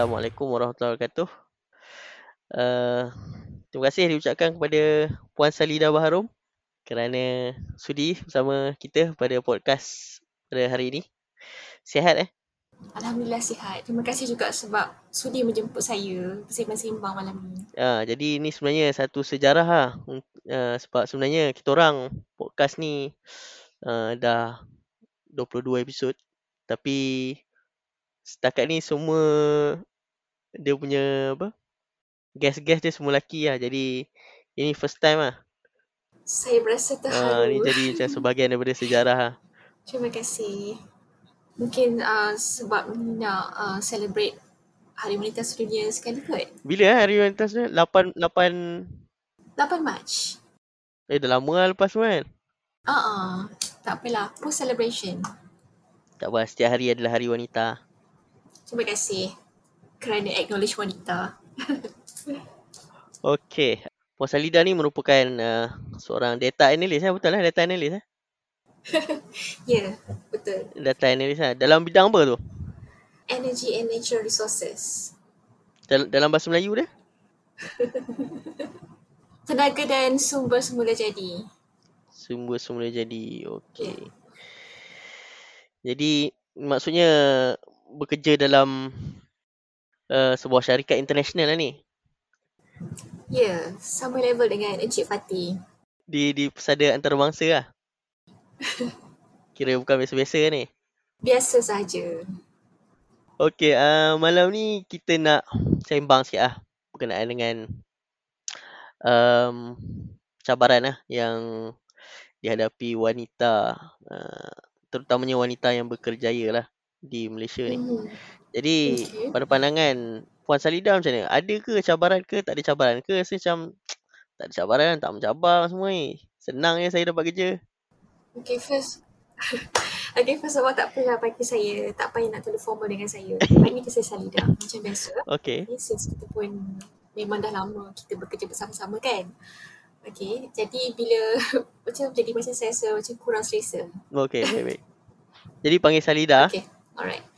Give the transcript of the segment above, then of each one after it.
Assalamualaikum warahmatullahi wabarakatuh. Uh, terima kasih diucapkan kepada Puan Salida Baharum kerana sudi bersama kita pada podcast pada hari ini. Sihat eh? Alhamdulillah sihat. Terima kasih juga sebab sudi menjemput saya bersembang-sembang malam ni. Uh, jadi ini sebenarnya satu sejarah lah. Uh, sebab sebenarnya kita orang podcast ni uh, dah 22 episod. Tapi setakat ni semua dia punya apa guest-guest dia semua lelaki lah. Jadi ini first time lah. Saya berasa terharu uh, ni jadi macam sebahagian daripada sejarah lah. Terima kasih. Mungkin uh, sebab nak uh, celebrate Hari Wanita Sedunia sekali kot. Bila lah Hari Wanita Sedunia? 8 8 8 Mac eh dah lama lah lepas tu kan? Uh-uh. tak apalah. Post celebration. Tak apa setiap hari adalah Hari Wanita. Terima kasih kerana acknowledge wanita. okay. Puan Salida ni merupakan uh, seorang data analyst ya betul lah data analyst eh? ya, yeah, betul. Data analyst lah. Dalam bidang apa tu? Energy and Natural Resources. Dal- dalam bahasa Melayu dia? Tenaga dan sumber semula jadi. Sumber semula jadi. Okey. Yeah. Jadi maksudnya bekerja dalam uh, sebuah syarikat international lah ni. Ya, yeah, sama level dengan Encik Fatih. Di di pesada antarabangsa lah. Kira bukan biasa-biasa ni. Biasa saja. Okey, uh, malam ni kita nak sembang sikit lah berkenaan dengan um, cabaran lah yang dihadapi wanita uh, terutamanya wanita yang berkerjaya lah di Malaysia ni. Mm. Jadi okay. pada pandangan Puan Salida macam ni? Ada ke cabaran ke tak ada cabaran ke? Saya macam tak ada cabaran, tak mencabar semua ni. Senang je saya dapat kerja. Okay first. okay first of all tak payah bagi saya, tak payah nak terlalu formal dengan saya. Panggil ke saya Salida macam biasa. Okay. okay. Since kita pun memang dah lama kita bekerja bersama-sama kan. Okay, jadi bila macam jadi macam saya rasa macam kurang selesa. Okay, baik, baik. Jadi panggil Salida. Okay, alright.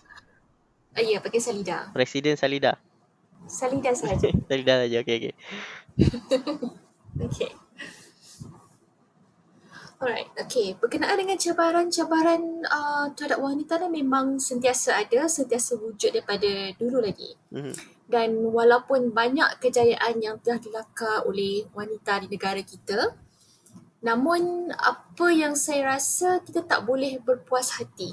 Uh, ya, pakai Salida. Presiden Salida. Salida saja. Salida saja. Okey, okey. okey. Alright, okay. Berkenaan dengan cabaran-cabaran uh, terhadap wanita ni memang sentiasa ada, sentiasa wujud daripada dulu lagi. Mm-hmm. Dan walaupun banyak kejayaan yang telah dilakar oleh wanita di negara kita, namun apa yang saya rasa kita tak boleh berpuas hati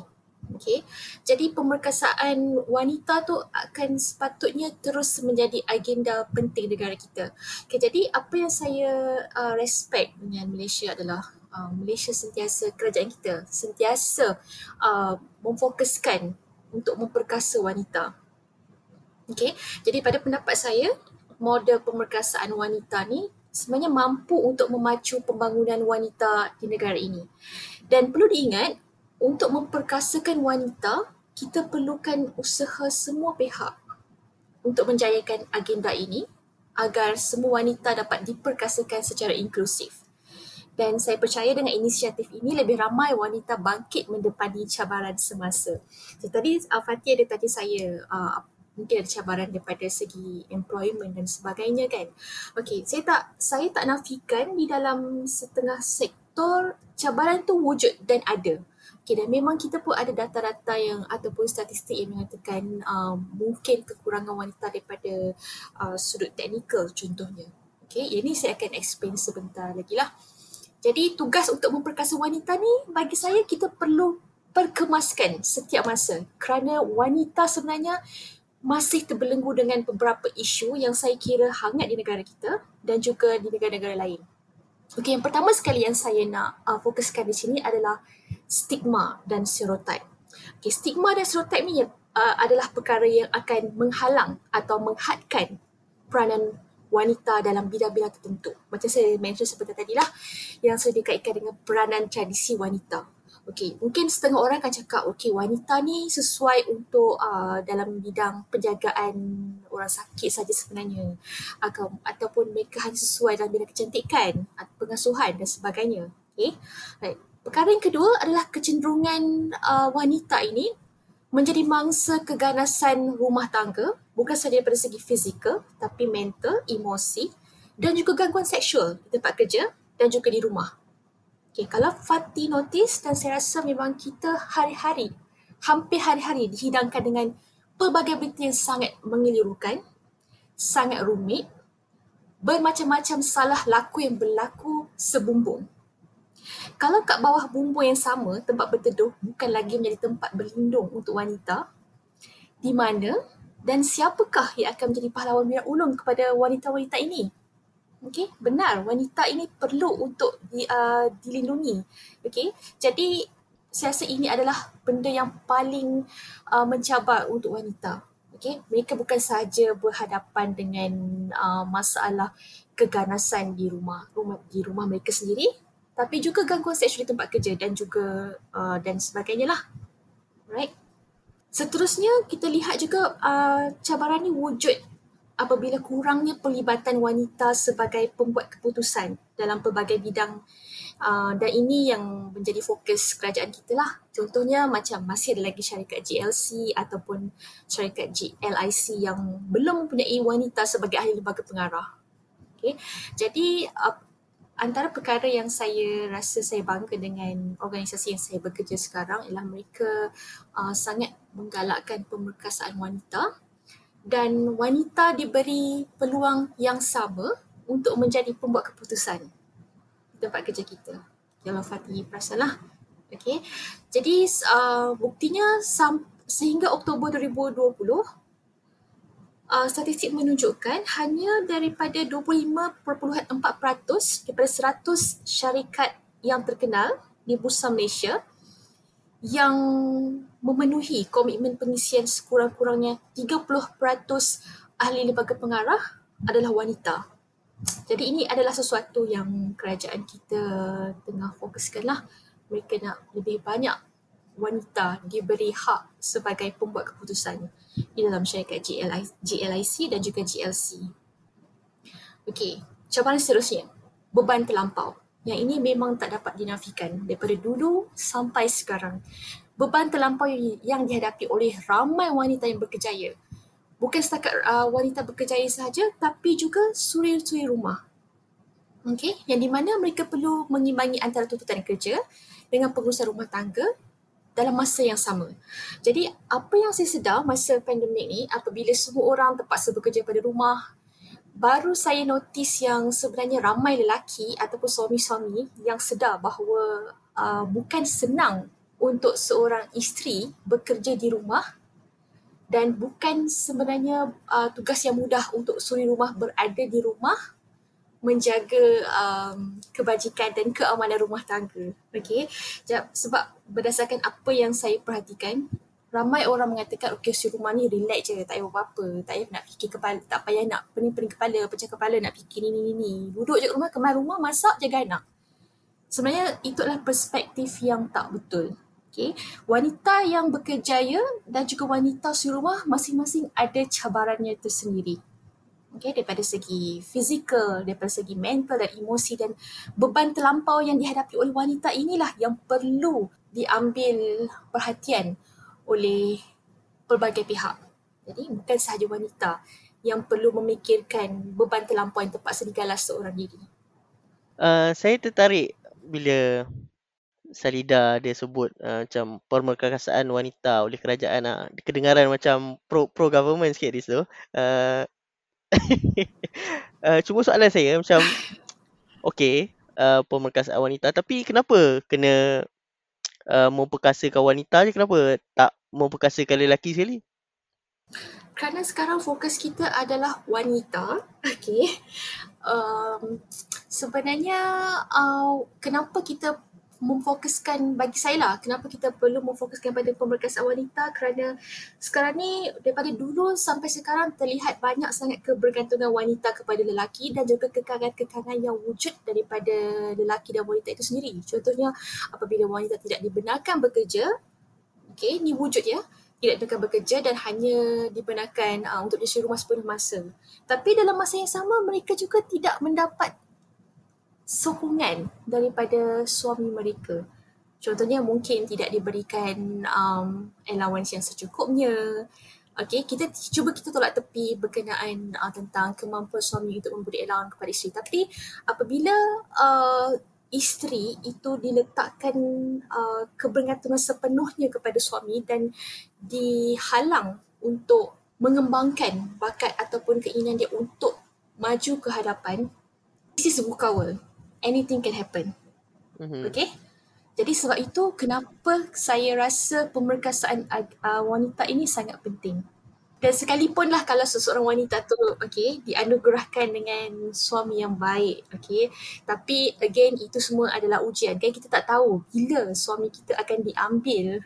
Okay. Jadi pemerkasaan wanita tu akan sepatutnya terus menjadi agenda penting negara kita. Okay, jadi apa yang saya uh, respect dengan Malaysia adalah uh, Malaysia sentiasa, kerajaan kita sentiasa uh, memfokuskan untuk memperkasa wanita. Okay. Jadi pada pendapat saya, model pemerkasaan wanita ni sebenarnya mampu untuk memacu pembangunan wanita di negara ini. Dan perlu diingat, untuk memperkasakan wanita, kita perlukan usaha semua pihak untuk menjayakan agenda ini agar semua wanita dapat diperkasakan secara inklusif. Dan saya percaya dengan inisiatif ini lebih ramai wanita bangkit mendepani cabaran semasa. So, tadi uh, Fatih ada tanya saya uh, mungkin ada cabaran daripada segi employment dan sebagainya kan. Okey, saya tak saya tak nafikan di dalam setengah sektor cabaran tu wujud dan ada. Okay, dan memang kita pun ada data-data yang ataupun statistik yang mengatakan uh, mungkin kekurangan wanita daripada uh, sudut teknikal contohnya. Okay, ini saya akan explain sebentar lagi lah. Jadi tugas untuk memperkasa wanita ni bagi saya kita perlu perkemaskan setiap masa kerana wanita sebenarnya masih terbelenggu dengan beberapa isu yang saya kira hangat di negara kita dan juga di negara-negara lain. Okey, yang pertama sekali yang saya nak uh, fokuskan di sini adalah stigma dan stereotip. Okay, stigma dan stereotip ni uh, adalah perkara yang akan menghalang atau menghadkan peranan wanita dalam bidang-bidang tertentu. Macam saya mention seperti tadi lah yang saya dikaitkan dengan peranan tradisi wanita. Okay, mungkin setengah orang akan cakap, okay wanita ni sesuai untuk uh, dalam bidang penjagaan orang sakit saja sebenarnya. Atau, ataupun mereka hanya sesuai dalam bidang kecantikan, pengasuhan dan sebagainya. Okay, right. Perkara yang kedua adalah kecenderungan uh, wanita ini menjadi mangsa keganasan rumah tangga bukan sahaja daripada segi fizikal tapi mental, emosi dan juga gangguan seksual di tempat kerja dan juga di rumah. Okay, kalau Fatih notice dan saya rasa memang kita hari-hari, hampir hari-hari dihidangkan dengan pelbagai berita yang sangat mengelirukan, sangat rumit, bermacam-macam salah laku yang berlaku sebumbung. Kalau kat bawah bumbung yang sama, tempat berteduh bukan lagi menjadi tempat berlindung untuk wanita, di mana dan siapakah yang akan menjadi pahlawan mirak ulung kepada wanita-wanita ini? Okey, benar wanita ini perlu untuk di, uh, dilindungi. Okey, jadi saya rasa ini adalah benda yang paling uh, mencabar untuk wanita. Okey, mereka bukan sahaja berhadapan dengan uh, masalah keganasan di rumah, rumah di rumah mereka sendiri, tapi juga gangguan seksual di tempat kerja dan juga uh, dan sebagainya lah. Right? Seterusnya kita lihat juga uh, cabaran ini wujud apabila kurangnya pelibatan wanita sebagai pembuat keputusan dalam pelbagai bidang uh, dan ini yang menjadi fokus kerajaan kita lah. Contohnya macam masih ada lagi syarikat GLC ataupun syarikat GLIC yang belum mempunyai wanita sebagai ahli lembaga pengarah. Okay. Jadi uh, antara perkara yang saya rasa saya bangga dengan organisasi yang saya bekerja sekarang ialah mereka uh, sangat menggalakkan pemerkasaan wanita dan wanita diberi peluang yang sama untuk menjadi pembuat keputusan di tempat kerja kita. Kalau Fatih perasan lah. Okay. Jadi uh, buktinya sam- sehingga Oktober 2020 uh, statistik menunjukkan hanya daripada 25.4% daripada 100 syarikat yang terkenal di Bursa Malaysia yang memenuhi komitmen pengisian sekurang-kurangnya 30% ahli lembaga pengarah adalah wanita. Jadi ini adalah sesuatu yang kerajaan kita tengah fokuskan lah. Mereka nak lebih banyak wanita diberi hak sebagai pembuat keputusan di dalam syarikat GLI, GLIC dan juga GLC. Okey, cabaran seterusnya, beban terlampau. Yang ini memang tak dapat dinafikan daripada dulu sampai sekarang. Beban terlampau yang dihadapi oleh ramai wanita yang berkejaya. Bukan setakat uh, wanita berkejaya sahaja tapi juga suri-suri rumah. Okey, yang di mana mereka perlu mengimbangi antara tuntutan kerja dengan pengurusan rumah tangga dalam masa yang sama. Jadi apa yang saya sedar masa pandemik ni apabila semua orang terpaksa bekerja pada rumah baru saya notice yang sebenarnya ramai lelaki ataupun suami-suami yang sedar bahawa uh, bukan senang untuk seorang isteri bekerja di rumah dan bukan sebenarnya uh, tugas yang mudah untuk suri rumah berada di rumah menjaga um, kebajikan dan keamanan rumah tangga. Okay. Sebab berdasarkan apa yang saya perhatikan, ramai orang mengatakan okey si rumah ni relax je, tak payah apa-apa, tak payah nak fikir kepala, tak payah nak pening-pening kepala, pecah kepala nak fikir ni ni ni. Duduk je rumah, kemar rumah, masak, jaga anak. Sebenarnya itulah perspektif yang tak betul. Okay. Wanita yang berkejaya dan juga wanita si rumah masing-masing ada cabarannya tersendiri okay, daripada segi fizikal, daripada segi mental dan emosi dan beban terlampau yang dihadapi oleh wanita inilah yang perlu diambil perhatian oleh pelbagai pihak. Jadi bukan sahaja wanita yang perlu memikirkan beban terlampau yang terpaksa digalas seorang diri. Uh, saya tertarik bila Salida dia sebut uh, macam pemerkasaan wanita oleh kerajaan uh, kedengaran macam pro pro government sikit di situ. Uh, uh, cuma soalan saya macam okey uh, pemerkasaan wanita tapi kenapa kena uh, memperkasakan wanita je kenapa tak memperkasakan lelaki sekali? Kerana sekarang fokus kita adalah wanita okey. Um, sebenarnya uh, kenapa kita memfokuskan bagi saya lah kenapa kita perlu memfokuskan pada pemerkasaan wanita? Kerana sekarang ni daripada dulu sampai sekarang terlihat banyak sangat kebergantungan wanita kepada lelaki dan juga kekangan-kekangan yang wujud daripada lelaki dan wanita itu sendiri. Contohnya apabila wanita tidak dibenarkan bekerja, okay, ni wujud ya, tidak dibenarkan bekerja dan hanya dibenarkan uh, untuk di rumah sepenuh masa. Tapi dalam masa yang sama mereka juga tidak mendapat sokongan daripada suami mereka. Contohnya mungkin tidak diberikan um, allowance yang secukupnya. Okay, kita cuba kita tolak tepi berkenaan uh, tentang kemampuan suami untuk memberi allowance kepada isteri. Tapi apabila uh, isteri itu diletakkan uh, kebergantungan sepenuhnya kepada suami dan dihalang untuk mengembangkan bakat ataupun keinginan dia untuk maju ke hadapan, this is book Anything can happen. Mm-hmm. Okay? Jadi sebab itu kenapa saya rasa pemerkasaan uh, wanita ini sangat penting. Dan sekalipun lah kalau seseorang wanita tu okay, dianugerahkan dengan suami yang baik. Okay. Tapi again itu semua adalah ujian. Kan kita tak tahu bila suami kita akan diambil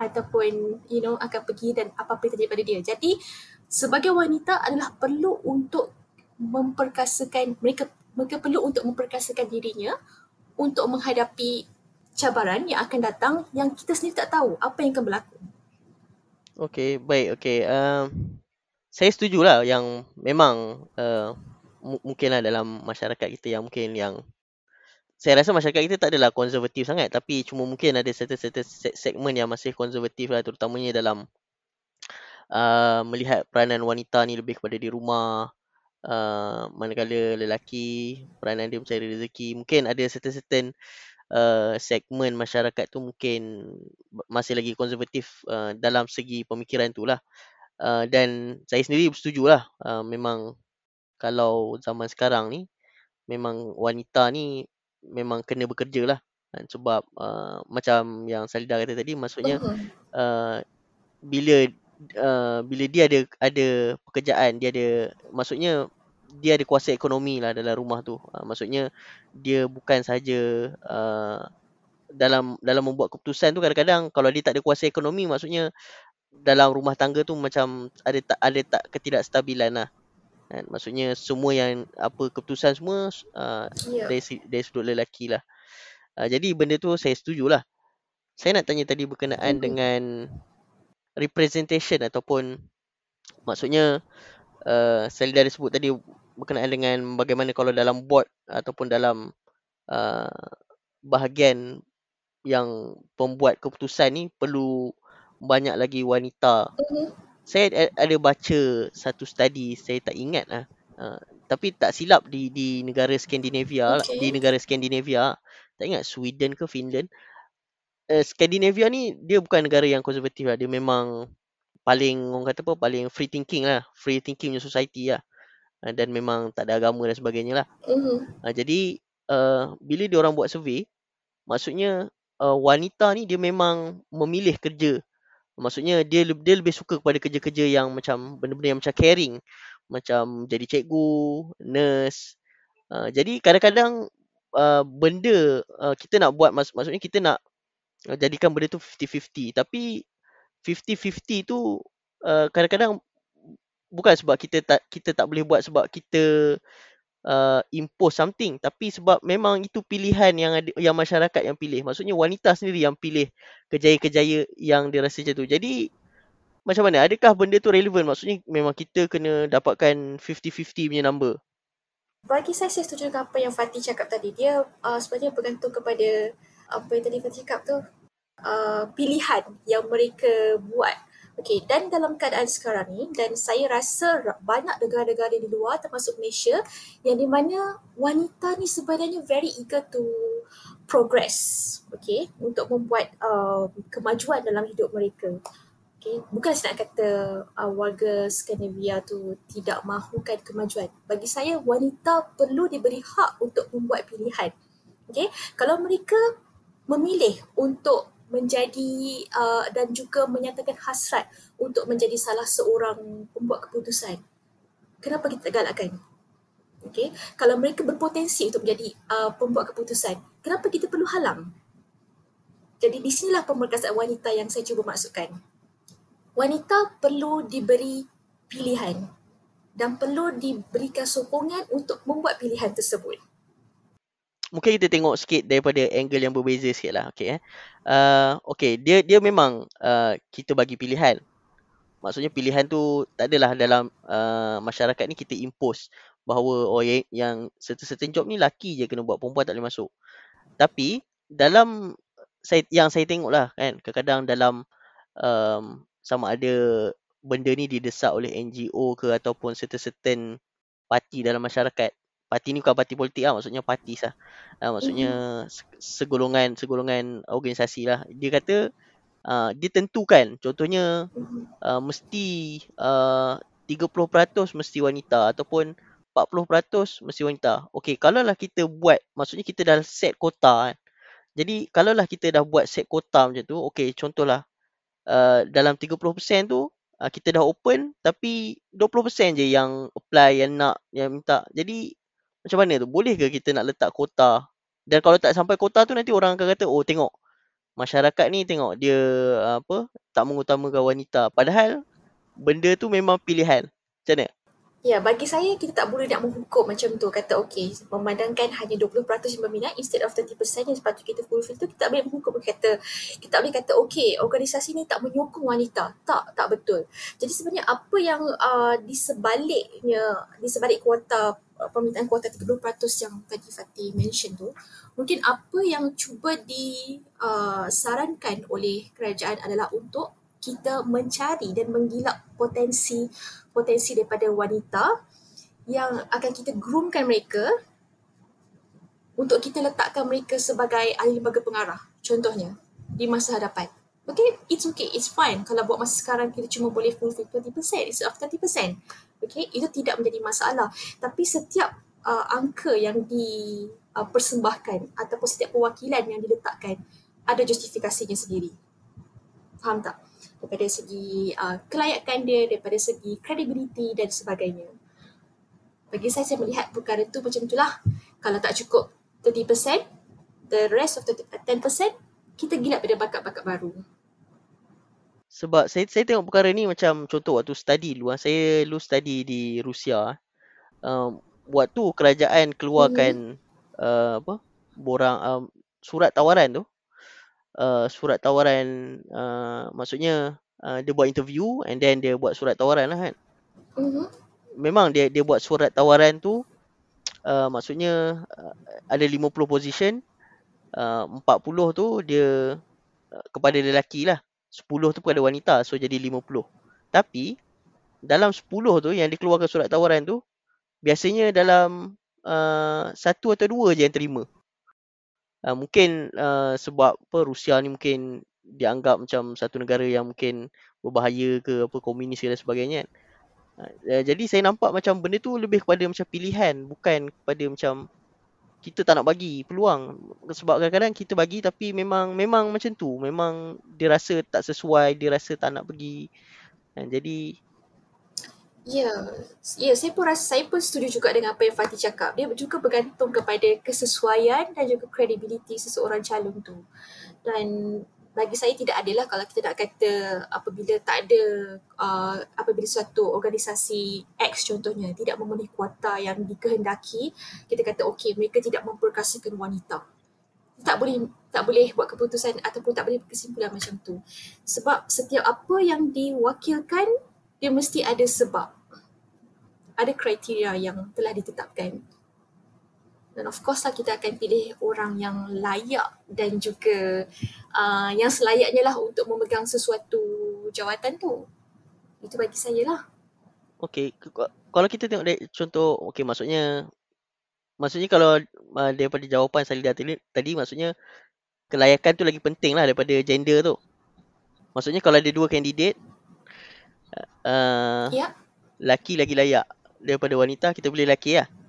ataupun you know akan pergi dan apa-apa terjadi pada dia. Jadi sebagai wanita adalah perlu untuk memperkasakan mereka mereka perlu untuk memperkasakan dirinya untuk menghadapi cabaran yang akan datang yang kita sendiri tak tahu apa yang akan berlaku. Okey, baik. Okey. Um, saya setujulah yang memang uh, mungkinlah dalam masyarakat kita yang mungkin yang saya rasa masyarakat kita tak adalah konservatif sangat tapi cuma mungkin ada certain-certain segmen yang masih konservatif lah terutamanya dalam uh, melihat peranan wanita ni lebih kepada di rumah uh, manakala lelaki peranan dia mencari rezeki mungkin ada certain-certain uh, segmen masyarakat tu mungkin masih lagi konservatif uh, dalam segi pemikiran tu lah. Uh, dan saya sendiri bersetuju lah. Uh, memang kalau zaman sekarang ni, memang wanita ni memang kena bekerja lah. Uh, sebab uh, macam yang Salida kata tadi, maksudnya uh, bila uh, bila dia ada ada pekerjaan, dia ada maksudnya dia ada kuasa ekonomi lah dalam rumah tu. Uh, maksudnya dia bukan saja uh, dalam dalam membuat keputusan tu kadang-kadang kalau dia tak ada kuasa ekonomi maksudnya dalam rumah tangga tu macam ada tak ada tak ketidakstabilan lah. Kan? Maksudnya semua yang apa keputusan semua uh, yeah. dari, dari sudut lelaki lah. Uh, jadi benda tu saya setuju lah. Saya nak tanya tadi berkenaan mm-hmm. dengan representation ataupun maksudnya uh, saya dah sebut tadi berkenaan dengan bagaimana kalau dalam board ataupun dalam uh, bahagian yang pembuat keputusan ni perlu banyak lagi wanita. Mm-hmm. Saya ada baca satu study, saya tak ingat lah. Uh, tapi tak silap di di negara Skandinavia okay. di negara Skandinavia tak ingat Sweden ke Finland uh, Skandinavia ni dia bukan negara yang konservatif lah dia memang paling orang kata apa paling free thinking lah free thinking punya society lah uh, dan memang tak ada agama dan sebagainya lah. Mm-hmm. Uh, jadi uh, bila dia orang buat survey, maksudnya uh, wanita ni dia memang memilih kerja. Maksudnya dia dia lebih suka kepada kerja-kerja yang macam benda-benda yang macam caring, macam jadi cikgu, nurse. Uh, jadi kadang-kadang uh, benda uh, kita nak buat mak- maksudnya kita nak jadikan benda tu 50-50 tapi 50-50 tu uh, kadang-kadang bukan sebab kita tak kita tak boleh buat sebab kita uh, impose something tapi sebab memang itu pilihan yang ada yang masyarakat yang pilih. Maksudnya wanita sendiri yang pilih kejaya-kejaya yang dia rasa macam tu. Jadi macam mana? Adakah benda tu relevan? Maksudnya memang kita kena dapatkan 50-50 punya number. Bagi saya saya setuju dengan apa yang Fatih cakap tadi. Dia uh, sebenarnya bergantung kepada apa yang tadi Fatih cakap tu. Uh, pilihan yang mereka buat Okay, dan dalam keadaan sekarang ni dan saya rasa banyak negara-negara di luar termasuk Malaysia yang di mana wanita ni sebenarnya very eager to progress, okay, untuk membuat uh, kemajuan dalam hidup mereka. Okay, bukan saya nak kata uh, warga Skandinavia tu tidak mahukan kemajuan. Bagi saya, wanita perlu diberi hak untuk membuat pilihan. Okay, kalau mereka memilih untuk menjadi uh, dan juga menyatakan hasrat untuk menjadi salah seorang pembuat keputusan. Kenapa kita galakkan? Okay. Kalau mereka berpotensi untuk menjadi uh, pembuat keputusan, kenapa kita perlu halang? Jadi di sinilah pemerkasaan wanita yang saya cuba maksudkan. Wanita perlu diberi pilihan dan perlu diberikan sokongan untuk membuat pilihan tersebut mungkin kita tengok sikit daripada angle yang berbeza sikit lah. Okay, eh. uh, okay dia dia memang uh, kita bagi pilihan. Maksudnya pilihan tu tak adalah dalam uh, masyarakat ni kita impose bahawa oh yang, yang certain-certain job ni laki je kena buat, perempuan tak boleh masuk. Tapi dalam saya yang saya tengok lah kan kadang-kadang dalam um, sama ada benda ni didesak oleh NGO ke ataupun certain-certain parti dalam masyarakat. Parti ni bukan parti politik lah, maksudnya parti lah. Uh, maksudnya mm-hmm. segolongan segolongan organisasi lah. Dia kata uh, dia tentukan contohnya uh, mesti uh, 30% mesti wanita ataupun 40% mesti wanita. Okey, kalau lah kita buat, maksudnya kita dah set kota kan. Jadi kalau lah kita dah buat set kota macam tu, okey contohlah uh, dalam 30% tu uh, kita dah open tapi 20% je yang apply yang nak yang minta. Jadi macam mana tu? Boleh ke kita nak letak kota? Dan kalau tak sampai kota tu nanti orang akan kata, "Oh, tengok masyarakat ni tengok dia apa? Tak mengutamakan wanita." Padahal benda tu memang pilihan. Macam mana? Ya, bagi saya kita tak boleh nak menghukum macam tu. Kata okey, memandangkan hanya 20% yang berminat instead of 30% yang sepatutnya kita fulfill tu, kita tak boleh menghukum. Kata, kita tak boleh kata okey, organisasi ni tak menyokong wanita. Tak, tak betul. Jadi sebenarnya apa yang uh, di sebaliknya, di sebalik kuota, uh, permintaan kuota 30% yang tadi Fatih mention tu, mungkin apa yang cuba disarankan uh, oleh kerajaan adalah untuk kita mencari dan menggilak potensi potensi daripada wanita yang akan kita groomkan mereka untuk kita letakkan mereka sebagai ahli lembaga pengarah contohnya di masa hadapan. Okay, it's okay, it's fine. Kalau buat masa sekarang kita cuma boleh fulfill 20% instead of 30%. Okay, itu tidak menjadi masalah. Tapi setiap uh, angka yang dipersembahkan uh, ataupun setiap perwakilan yang diletakkan ada justifikasinya sendiri. Faham tak? daripada segi uh, kelayakan dia, daripada segi credibility dan sebagainya. Bagi saya, saya melihat perkara tu macam itulah. Kalau tak cukup 30%, the rest of the 10%, kita gila pada bakat-bakat baru. Sebab saya saya tengok perkara ni macam contoh waktu study dulu. Saya dulu study di Rusia. Um, waktu kerajaan keluarkan mm-hmm. uh, apa borang um, surat tawaran tu uh, surat tawaran uh, maksudnya uh, dia buat interview and then dia buat surat tawaran lah kan. Uh-huh. Memang dia dia buat surat tawaran tu uh, maksudnya uh, ada 50 position uh, 40 tu dia uh, kepada lelaki lah. 10 tu kepada wanita so jadi 50. Tapi dalam 10 tu yang dikeluarkan surat tawaran tu biasanya dalam uh, satu atau dua je yang terima uh, mungkin uh, sebab apa Rusia ni mungkin dianggap macam satu negara yang mungkin berbahaya ke apa komunis dan sebagainya kan. Uh, jadi saya nampak macam benda tu lebih kepada macam pilihan bukan kepada macam kita tak nak bagi peluang sebab kadang-kadang kita bagi tapi memang memang macam tu memang dia rasa tak sesuai dia rasa tak nak pergi uh, jadi Ya, ya saya pun rasa saya pun setuju juga dengan apa yang Fatih cakap. Dia juga bergantung kepada kesesuaian dan juga credibility seseorang calon tu. Dan bagi saya tidak adalah kalau kita nak kata apabila tak ada uh, apabila suatu organisasi X contohnya tidak memenuhi kuota yang dikehendaki kita kata okey mereka tidak memperkasakan wanita tak boleh tak boleh buat keputusan ataupun tak boleh berkesimpulan macam tu sebab setiap apa yang diwakilkan dia mesti ada sebab. Ada kriteria yang telah ditetapkan. Dan of course lah kita akan pilih orang yang layak dan juga uh, yang selayaknya lah untuk memegang sesuatu jawatan tu. Itu bagi saya lah. Okay, kalau kita tengok dari contoh, okay maksudnya maksudnya kalau uh, daripada jawapan Salida tadi, tadi maksudnya kelayakan tu lagi penting lah daripada gender tu. Maksudnya kalau ada dua kandidat, uh, ya. laki lagi layak daripada wanita kita boleh laki lah ya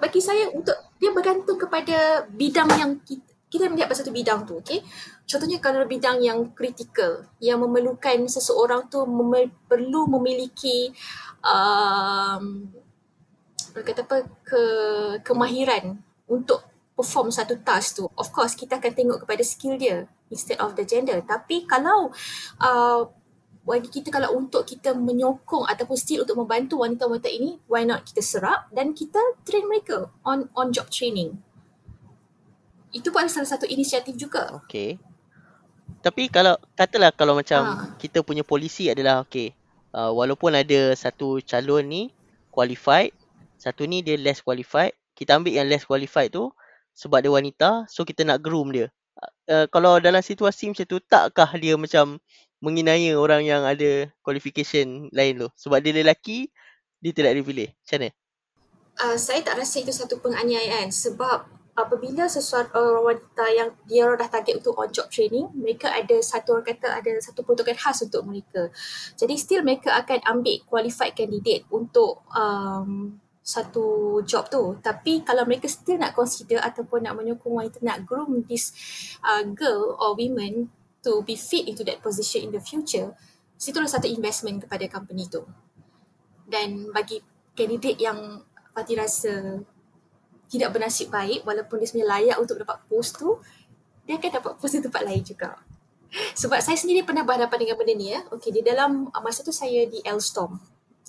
bagi saya untuk dia bergantung kepada bidang yang kita kita melihat pasal satu bidang tu, okay? Contohnya kalau bidang yang kritikal, yang memerlukan seseorang tu mem- perlu memiliki um, kata apa, ke, kemahiran untuk perform satu task tu. Of course, kita akan tengok kepada skill dia instead of the gender. Tapi kalau uh, bagi kita kalau untuk kita menyokong ataupun still untuk membantu wanita-wanita ini, why not kita serap dan kita train mereka on on job training. Itu pun salah satu inisiatif juga. Okay. Tapi kalau katalah kalau macam ha. kita punya polisi adalah okay, uh, walaupun ada satu calon ni qualified, satu ni dia less qualified, kita ambil yang less qualified tu sebab dia wanita, so kita nak groom dia. uh, kalau dalam situasi macam tu takkah dia macam menginaya orang yang ada qualification lain tu. Sebab dia lelaki dia tidak dipilih macam mana? Uh, saya tak rasa itu satu penganiayaan. Sebab apabila sesuatu uh, wanita yang dia orang dah target untuk on job training mereka ada satu orang kata ada satu peruntukan khas untuk mereka. Jadi still mereka akan ambil qualified candidate untuk um, satu job tu. Tapi kalau mereka still nak consider ataupun nak menyokong wanita nak groom this uh, girl or women to be fit into that position in the future situlah satu investment kepada company tu dan bagi candidate yang Fatih rasa tidak bernasib baik walaupun dia sebenarnya layak untuk dapat post tu dia akan dapat post di tempat lain juga sebab saya sendiri pernah berhadapan dengan benda ni ya. Okay, di dalam masa tu saya di Elstorm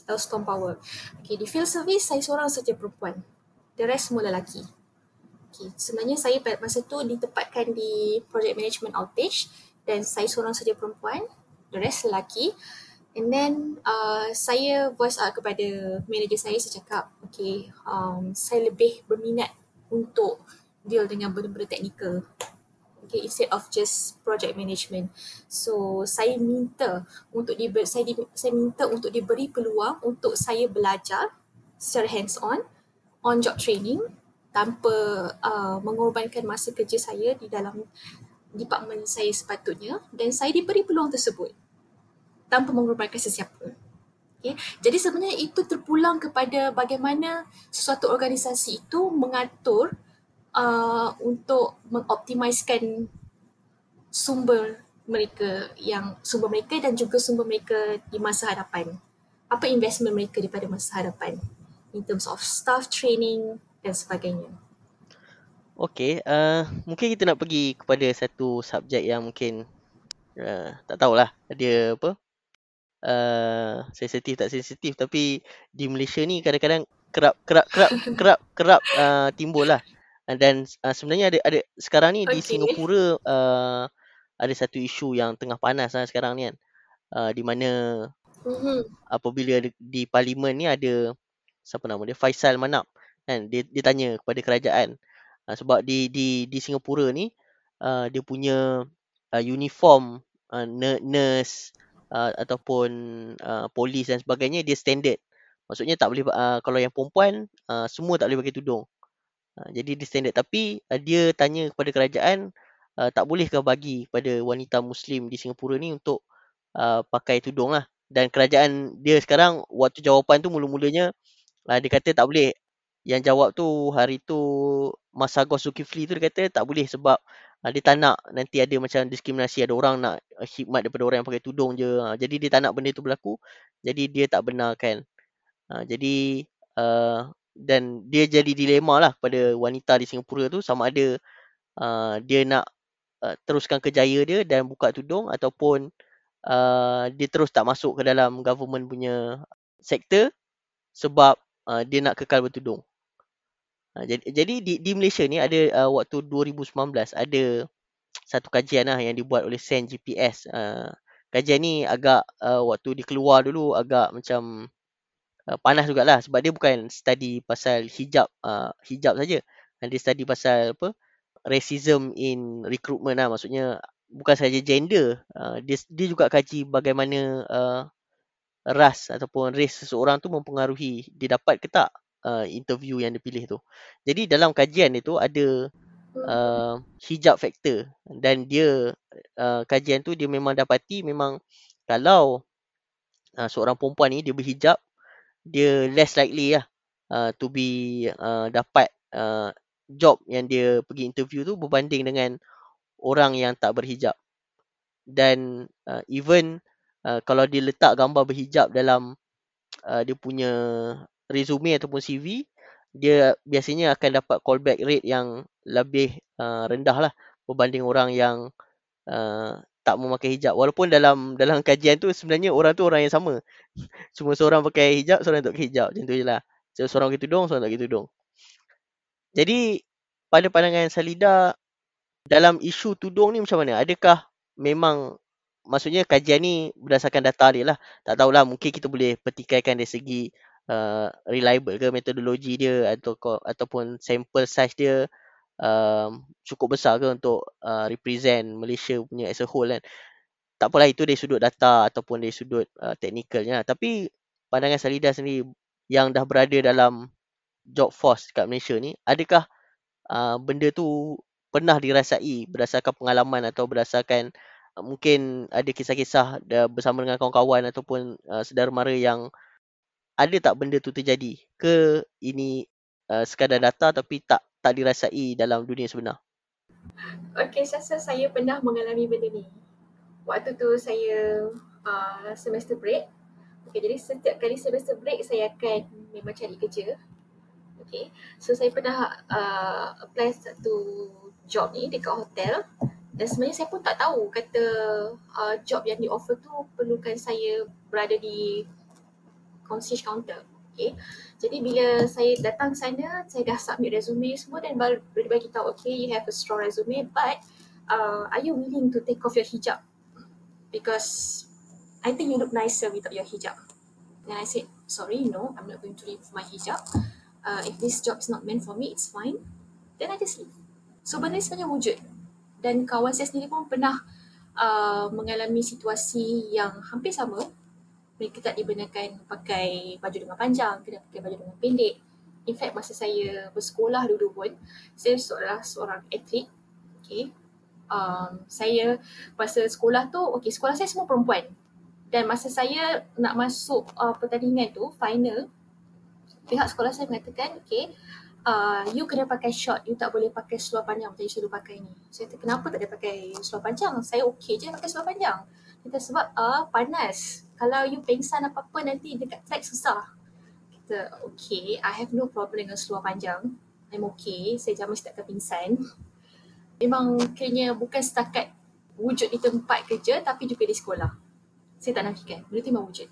Elstorm Power. Okay, di field service saya seorang saja perempuan. The rest semua lelaki. Okay, sebenarnya saya masa tu ditempatkan di project management outage dan saya seorang saja perempuan. The rest lelaki. And then uh, saya voice out kepada manager saya, saya cakap, okay, um, saya lebih berminat untuk deal dengan benda-benda teknikal okay, instead of just project management. So saya minta untuk di saya di, saya minta untuk diberi peluang untuk saya belajar secara hands on on job training tanpa uh, mengorbankan masa kerja saya di dalam department saya sepatutnya dan saya diberi peluang tersebut tanpa mengorbankan sesiapa. Okay. Jadi sebenarnya itu terpulang kepada bagaimana sesuatu organisasi itu mengatur uh, untuk mengoptimiskan sumber mereka yang sumber mereka dan juga sumber mereka di masa hadapan. Apa investment mereka daripada masa hadapan in terms of staff training dan sebagainya. Okay, uh, mungkin kita nak pergi kepada satu subjek yang mungkin uh, tak tahulah dia apa uh, sensitif tak sensitif tapi di Malaysia ni kadang-kadang kerap kerap kerap kerap kerap uh, timbul lah dan uh, sebenarnya ada ada sekarang ni okay. di Singapura uh, ada satu isu yang tengah panas lah sekarang ni kan. Uh, di mana mm-hmm. apabila di, di parlimen ni ada siapa nama dia Faisal Manap kan dia dia tanya kepada kerajaan uh, sebab di di di Singapura ni uh, dia punya uh, uniform uh, nurse uh, ataupun uh, polis dan sebagainya dia standard. Maksudnya tak boleh uh, kalau yang perempuan uh, semua tak boleh pakai tudung. Ha, jadi dia standard tapi uh, dia tanya kepada kerajaan uh, tak bolehkah bagi kepada wanita muslim di Singapura ni untuk uh, pakai tudung lah dan kerajaan dia sekarang waktu jawapan tu mula-mulanya uh, dia kata tak boleh yang jawab tu hari tu Masa Masagos Zulkifli tu dia kata tak boleh sebab uh, dia tak nak nanti ada macam diskriminasi ada orang nak khidmat daripada orang yang pakai tudung je uh, jadi dia tak nak benda tu berlaku jadi dia tak benarkan uh, jadi uh, dan dia jadi dilema lah pada wanita di Singapura tu sama ada uh, dia nak uh, teruskan kejaya dia dan buka tudung ataupun uh, dia terus tak masuk ke dalam government punya sektor sebab uh, dia nak kekal bertudung. Uh, jadi, jadi di, di Malaysia ni ada uh, waktu 2019 ada satu kajian lah yang dibuat oleh Sen GPS. Uh, kajian ni agak uh, waktu dikeluar dulu agak macam uh, panas jugalah sebab dia bukan study pasal hijab uh, hijab saja. Dia study pasal apa racism in recruitment lah. Maksudnya bukan saja gender uh, dia dia juga kaji bagaimana uh, ras ataupun race seseorang tu mempengaruhi dia dapat ke tak uh, interview yang dipilih tu jadi dalam kajian itu ada uh, hijab factor dan dia uh, kajian tu dia memang dapati memang kalau uh, seorang perempuan ni dia berhijab dia less likely lah uh, to be uh, dapat uh, job yang dia pergi interview tu berbanding dengan orang yang tak berhijab. Dan uh, even uh, kalau dia letak gambar berhijab dalam uh, dia punya resume ataupun CV, dia biasanya akan dapat callback rate yang lebih uh, rendah lah berbanding orang yang uh, tak memakai hijab. Walaupun dalam dalam kajian tu sebenarnya orang tu orang yang sama. Cuma seorang pakai hijab, seorang tak pakai hijab. Macam tu je lah. Seorang pakai tudung, seorang tak pakai tudung. Jadi, pada pandangan Salida, dalam isu tudung ni macam mana? Adakah memang, maksudnya kajian ni berdasarkan data dia lah. Tak tahulah, mungkin kita boleh petikaikan dari segi uh, reliable ke metodologi dia atau ataupun sample size dia um, cukup besar ke untuk uh, represent Malaysia punya as a whole kan. Tak apalah itu dari sudut data ataupun dari sudut uh, teknikalnya. Tapi pandangan Salida sendiri yang dah berada dalam job force kat Malaysia ni, adakah uh, benda tu pernah dirasai berdasarkan pengalaman atau berdasarkan uh, mungkin ada kisah-kisah bersama dengan kawan-kawan ataupun uh, saudara mara yang ada tak benda tu terjadi ke ini uh, sekadar data tapi tak tak dirasai dalam dunia sebenar? Okay, saya saya pernah mengalami benda ni. Waktu tu saya uh, semester break. Okay, jadi setiap kali semester break saya akan memang cari kerja. Okay, so saya pernah uh, apply satu job ni dekat hotel dan sebenarnya saya pun tak tahu kata uh, job yang di offer tu perlukan saya berada di concierge counter. Okay. Jadi bila saya datang sana, saya dah submit resume semua dan baru dia bagi tahu, okay, you have a strong resume but uh, are you willing to take off your hijab? Because I think you look nicer without your hijab. Then I said, sorry, no, I'm not going to leave my hijab. Uh, if this job is not meant for me, it's fine. Then I just leave. So benda ni sebenarnya wujud. Dan kawan saya sendiri pun pernah uh, mengalami situasi yang hampir sama mereka tak dibenarkan pakai baju dengan panjang, kena pakai baju dengan pendek. In fact, masa saya bersekolah dulu pun, saya seorang, seorang atlet. Okay. Um, saya masa sekolah tu, okay, sekolah saya semua perempuan. Dan masa saya nak masuk uh, pertandingan tu, final, pihak sekolah saya mengatakan, okay, uh, you kena pakai short, you tak boleh pakai seluar panjang macam you selalu pakai ni. Saya kata, kenapa tak ada pakai seluar panjang? Saya okay je pakai seluar panjang. Kita sebab uh, panas kalau you pengsan apa-apa nanti dekat track susah. Kita okay, I have no problem dengan seluar panjang. I'm okay, saya jamin saya takkan pingsan. Memang kayaknya bukan setakat wujud di tempat kerja tapi juga di sekolah. Saya tak nafikan, benda tu memang wujud.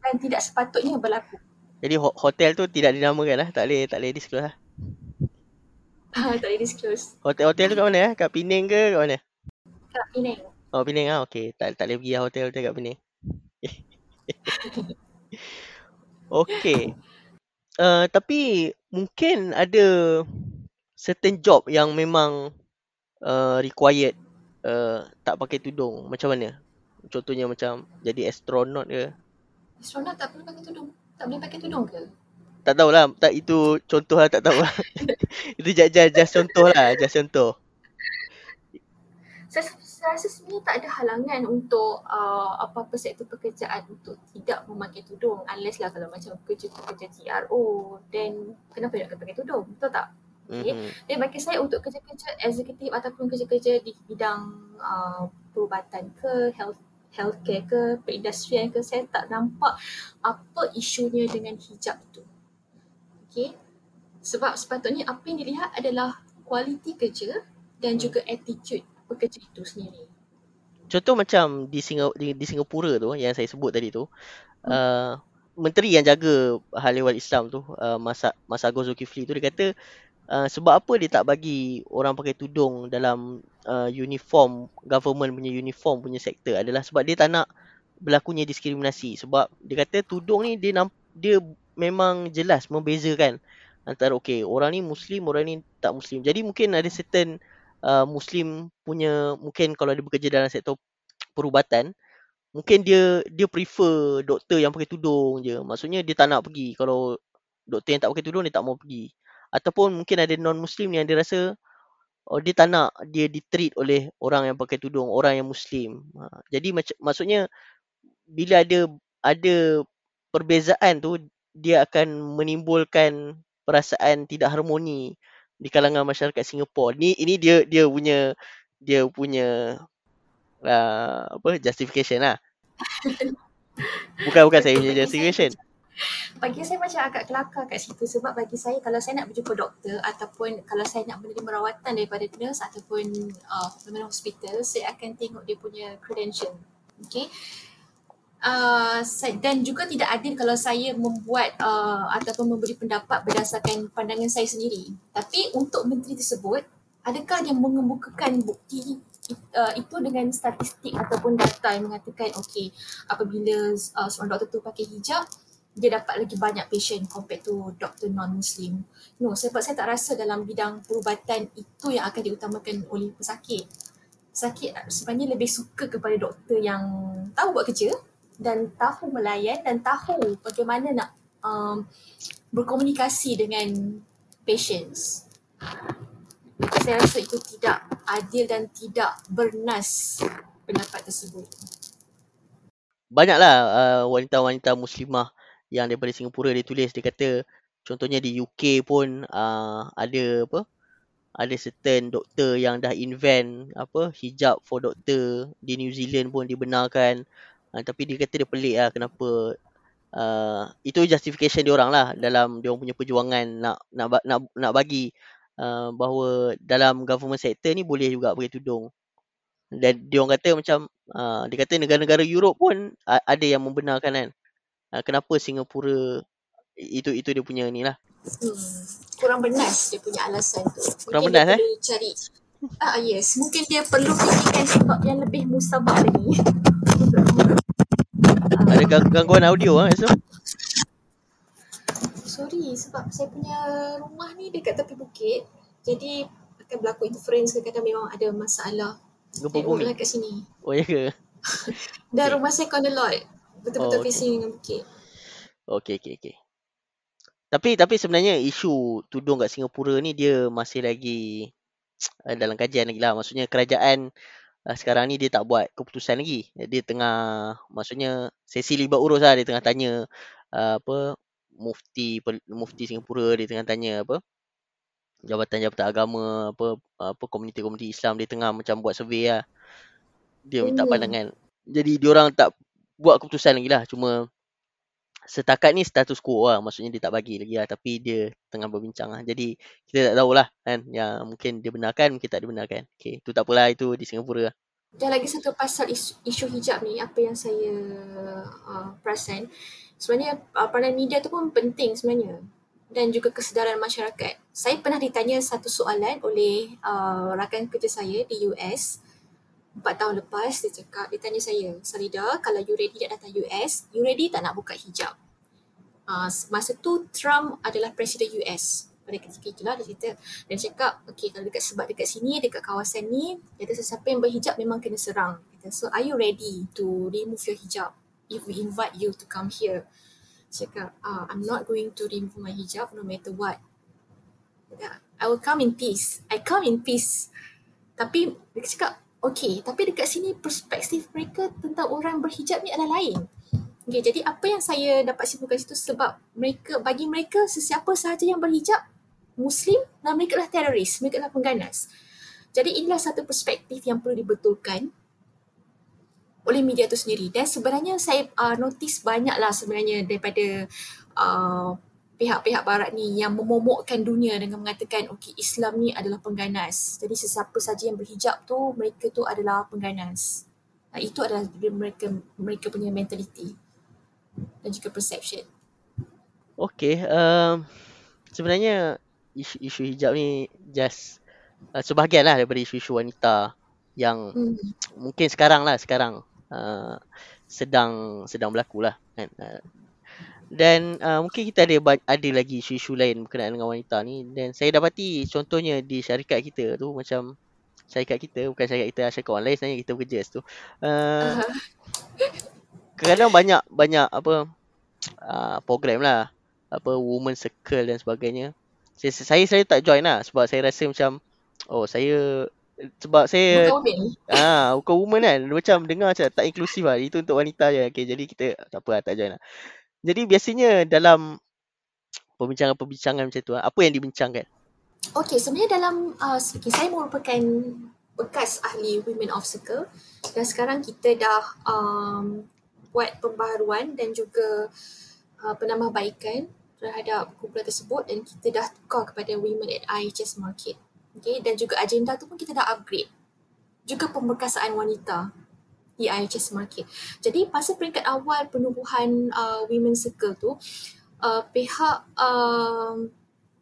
Dan tidak sepatutnya berlaku. Jadi hotel tu tidak dinamakan lah, tak boleh, tak boleh disclose lah. tak boleh disclose. Hotel-hotel tu kat mana? Kat Penang ke kat mana? Kat Penang. Oh Penang ah, okey. Tak tak boleh pergi lah hotel-hotel kat Penang. okay. Uh, tapi mungkin ada certain job yang memang uh, required uh, tak pakai tudung. Macam mana? Contohnya macam jadi astronaut ke? Astronaut tak perlu pakai tudung. Tak boleh pakai tudung ke? Tak tahulah. Tak, itu contoh lah. Tak tahu lah. itu just, just, just contoh lah. Just contoh saya, saya rasa sebenarnya tak ada halangan untuk uh, apa-apa sektor pekerjaan untuk tidak memakai tudung unless lah kalau macam kerja tu kerja TRO then kenapa nak pakai tudung betul tak? Okay. Mm-hmm. Dan bagi saya untuk kerja-kerja eksekutif ataupun kerja-kerja di bidang uh, perubatan ke health healthcare ke perindustrian ke saya tak nampak apa isunya dengan hijab tu. Okay. Sebab sepatutnya apa yang dilihat adalah kualiti kerja dan mm. juga attitude pekerja itu sendiri. Contoh macam di, Singapura, di, di Singapura tu yang saya sebut tadi tu, hmm. uh, menteri yang jaga hal ehwal Islam tu, uh, Masa Masa Agor Zulkifli tu dia kata uh, sebab apa dia tak bagi orang pakai tudung dalam uh, uniform government punya uniform punya sektor adalah sebab dia tak nak berlakunya diskriminasi sebab dia kata tudung ni dia namp- dia memang jelas membezakan antara okey orang ni muslim orang ni tak muslim. Jadi mungkin ada certain uh, Muslim punya mungkin kalau dia bekerja dalam sektor perubatan mungkin dia dia prefer doktor yang pakai tudung je. Maksudnya dia tak nak pergi. Kalau doktor yang tak pakai tudung dia tak mau pergi. Ataupun mungkin ada non muslim yang dia rasa oh dia tak nak dia ditreat oleh orang yang pakai tudung orang yang muslim. Ha, jadi mac- maksudnya bila ada ada perbezaan tu dia akan menimbulkan perasaan tidak harmoni di kalangan masyarakat Singapura. Ni ini dia dia punya dia punya uh, apa justification lah. Bukan bukan saya punya justification. Bagi saya macam agak kelakar kat situ sebab bagi saya kalau saya nak berjumpa doktor ataupun kalau saya nak menerima rawatan daripada nurse ataupun uh, hospital, saya akan tengok dia punya credential. Okay uh, dan juga tidak adil kalau saya membuat uh, ataupun memberi pendapat berdasarkan pandangan saya sendiri. Tapi untuk menteri tersebut, adakah dia mengemukakan bukti uh, itu dengan statistik ataupun data yang mengatakan okey apabila uh, seorang doktor tu pakai hijab dia dapat lagi banyak patient compared to doktor non-muslim. No, sebab saya tak rasa dalam bidang perubatan itu yang akan diutamakan oleh pesakit. Pesakit sebenarnya lebih suka kepada doktor yang tahu buat kerja dan tahu melayan dan tahu bagaimana nak um, berkomunikasi dengan patients. Saya rasa itu tidak adil dan tidak bernas pendapat tersebut. Banyaklah uh, wanita-wanita muslimah yang daripada Singapura dia tulis dia kata contohnya di UK pun uh, ada apa ada certain doktor yang dah invent apa hijab for doktor di New Zealand pun dibenarkan uh, tapi dia kata dia pelik lah kenapa uh, itu justification dia orang lah dalam dia orang punya perjuangan nak nak nak nak bagi uh, bahawa dalam government sector ni boleh juga pakai tudung dan dia orang kata macam uh, dia kata negara-negara Europe pun uh, ada yang membenarkan kan uh, kenapa Singapura itu itu dia punya ni lah. Hmm. Kurang bernas dia punya alasan tu. Kurang Mungkin bernas eh? cari. Ah yes, mungkin dia perlu fikirkan sebab yang lebih musabak lagi. Ada gang- gangguan audio ah esok. Sorry sebab saya punya rumah ni dekat tepi bukit. Jadi akan berlaku interference kadang-kadang memang ada masalah. Gempa bumi. Lah kat sini. Oh ya ke? Dan rumah saya corner lot betul-betul oh, okay. facing dengan bukit. Okey okey okey. Tapi tapi sebenarnya isu tudung kat Singapura ni dia masih lagi uh, dalam kajian lagi lah. Maksudnya kerajaan uh, sekarang ni dia tak buat keputusan lagi. Dia tengah maksudnya sesi libat urus lah dia tengah tanya uh, apa mufti mufti Singapura dia tengah tanya apa jabatan-jabatan agama apa apa komuniti-komuniti Islam dia tengah macam buat survey lah. Dia minta hmm. pandangan. Jadi diorang tak buat keputusan lagi lah cuma setakat ni status quo lah. Maksudnya dia tak bagi lagi lah tapi dia tengah berbincang lah. Jadi kita tak tahulah kan yang mungkin dia benarkan mungkin tak dibenarkan okay, tu tak apalah itu di Singapura lah. Dan lagi satu pasal isu, isu hijab ni apa yang saya uh, perasan. Sebenarnya uh, peranan media tu pun penting sebenarnya. Dan juga kesedaran masyarakat. Saya pernah ditanya satu soalan oleh uh, rakan kerja saya di US empat tahun lepas dia cakap, dia tanya saya, Salida, kalau you ready nak datang US, you ready tak nak buka hijab? Uh, masa tu Trump adalah presiden US. Pada ketika itulah dia cerita dan cakap, okay kalau dekat sebab dekat sini, dekat kawasan ni, kata sesiapa yang berhijab memang kena serang. Kata, so are you ready to remove your hijab if we invite you to come here? Cakap, uh, I'm not going to remove my hijab no matter what. I will come in peace. I come in peace. Tapi dia cakap, Okay, tapi dekat sini perspektif mereka tentang orang berhijab ni adalah lain. Okay, jadi apa yang saya dapat simpulkan situ sebab mereka bagi mereka sesiapa sahaja yang berhijab Muslim dan mereka adalah teroris, mereka adalah pengganas. Jadi inilah satu perspektif yang perlu dibetulkan oleh media itu sendiri. Dan sebenarnya saya uh, notice banyaklah sebenarnya daripada uh, pihak-pihak barat ni yang memomokkan dunia dengan mengatakan okey Islam ni adalah pengganas. Jadi sesiapa saja yang berhijab tu mereka tu adalah pengganas. Nah, itu adalah mereka mereka punya mentality dan juga perception. Okey, um, sebenarnya isu, isu hijab ni just uh, sebahagian lah daripada isu-isu wanita yang hmm. mungkin sekarang lah sekarang uh, sedang sedang berlaku lah kan. Uh, dan uh, mungkin kita ada ada lagi isu-isu lain berkenaan dengan wanita ni. Dan saya dapati contohnya di syarikat kita tu macam syarikat kita bukan syarikat kita syarikat online sebenarnya kita bekerja situ. Uh, kadang banyak banyak apa uh, program lah. Apa woman circle dan sebagainya. Saya saya saya tak join lah sebab saya rasa macam oh saya sebab saya ah uh, bukan woman kan. Macam dengar macam tak inklusif lah. Itu untuk wanita je. Okay, jadi kita tak apa lah, tak join lah jadi biasanya dalam perbincangan-perbincangan macam tu, apa yang dibincangkan? Okay, sebenarnya dalam, uh, okay, saya merupakan bekas ahli Women of Circle dan sekarang kita dah um, buat pembaharuan dan juga uh, penambahbaikan terhadap kumpulan tersebut dan kita dah tukar kepada Women at IHS Market. Okay, dan juga agenda tu pun kita dah upgrade. Juga pemberkasaan wanita di IHS Market. Jadi masa peringkat awal penubuhan uh, Women Circle tu, uh, pihak uh,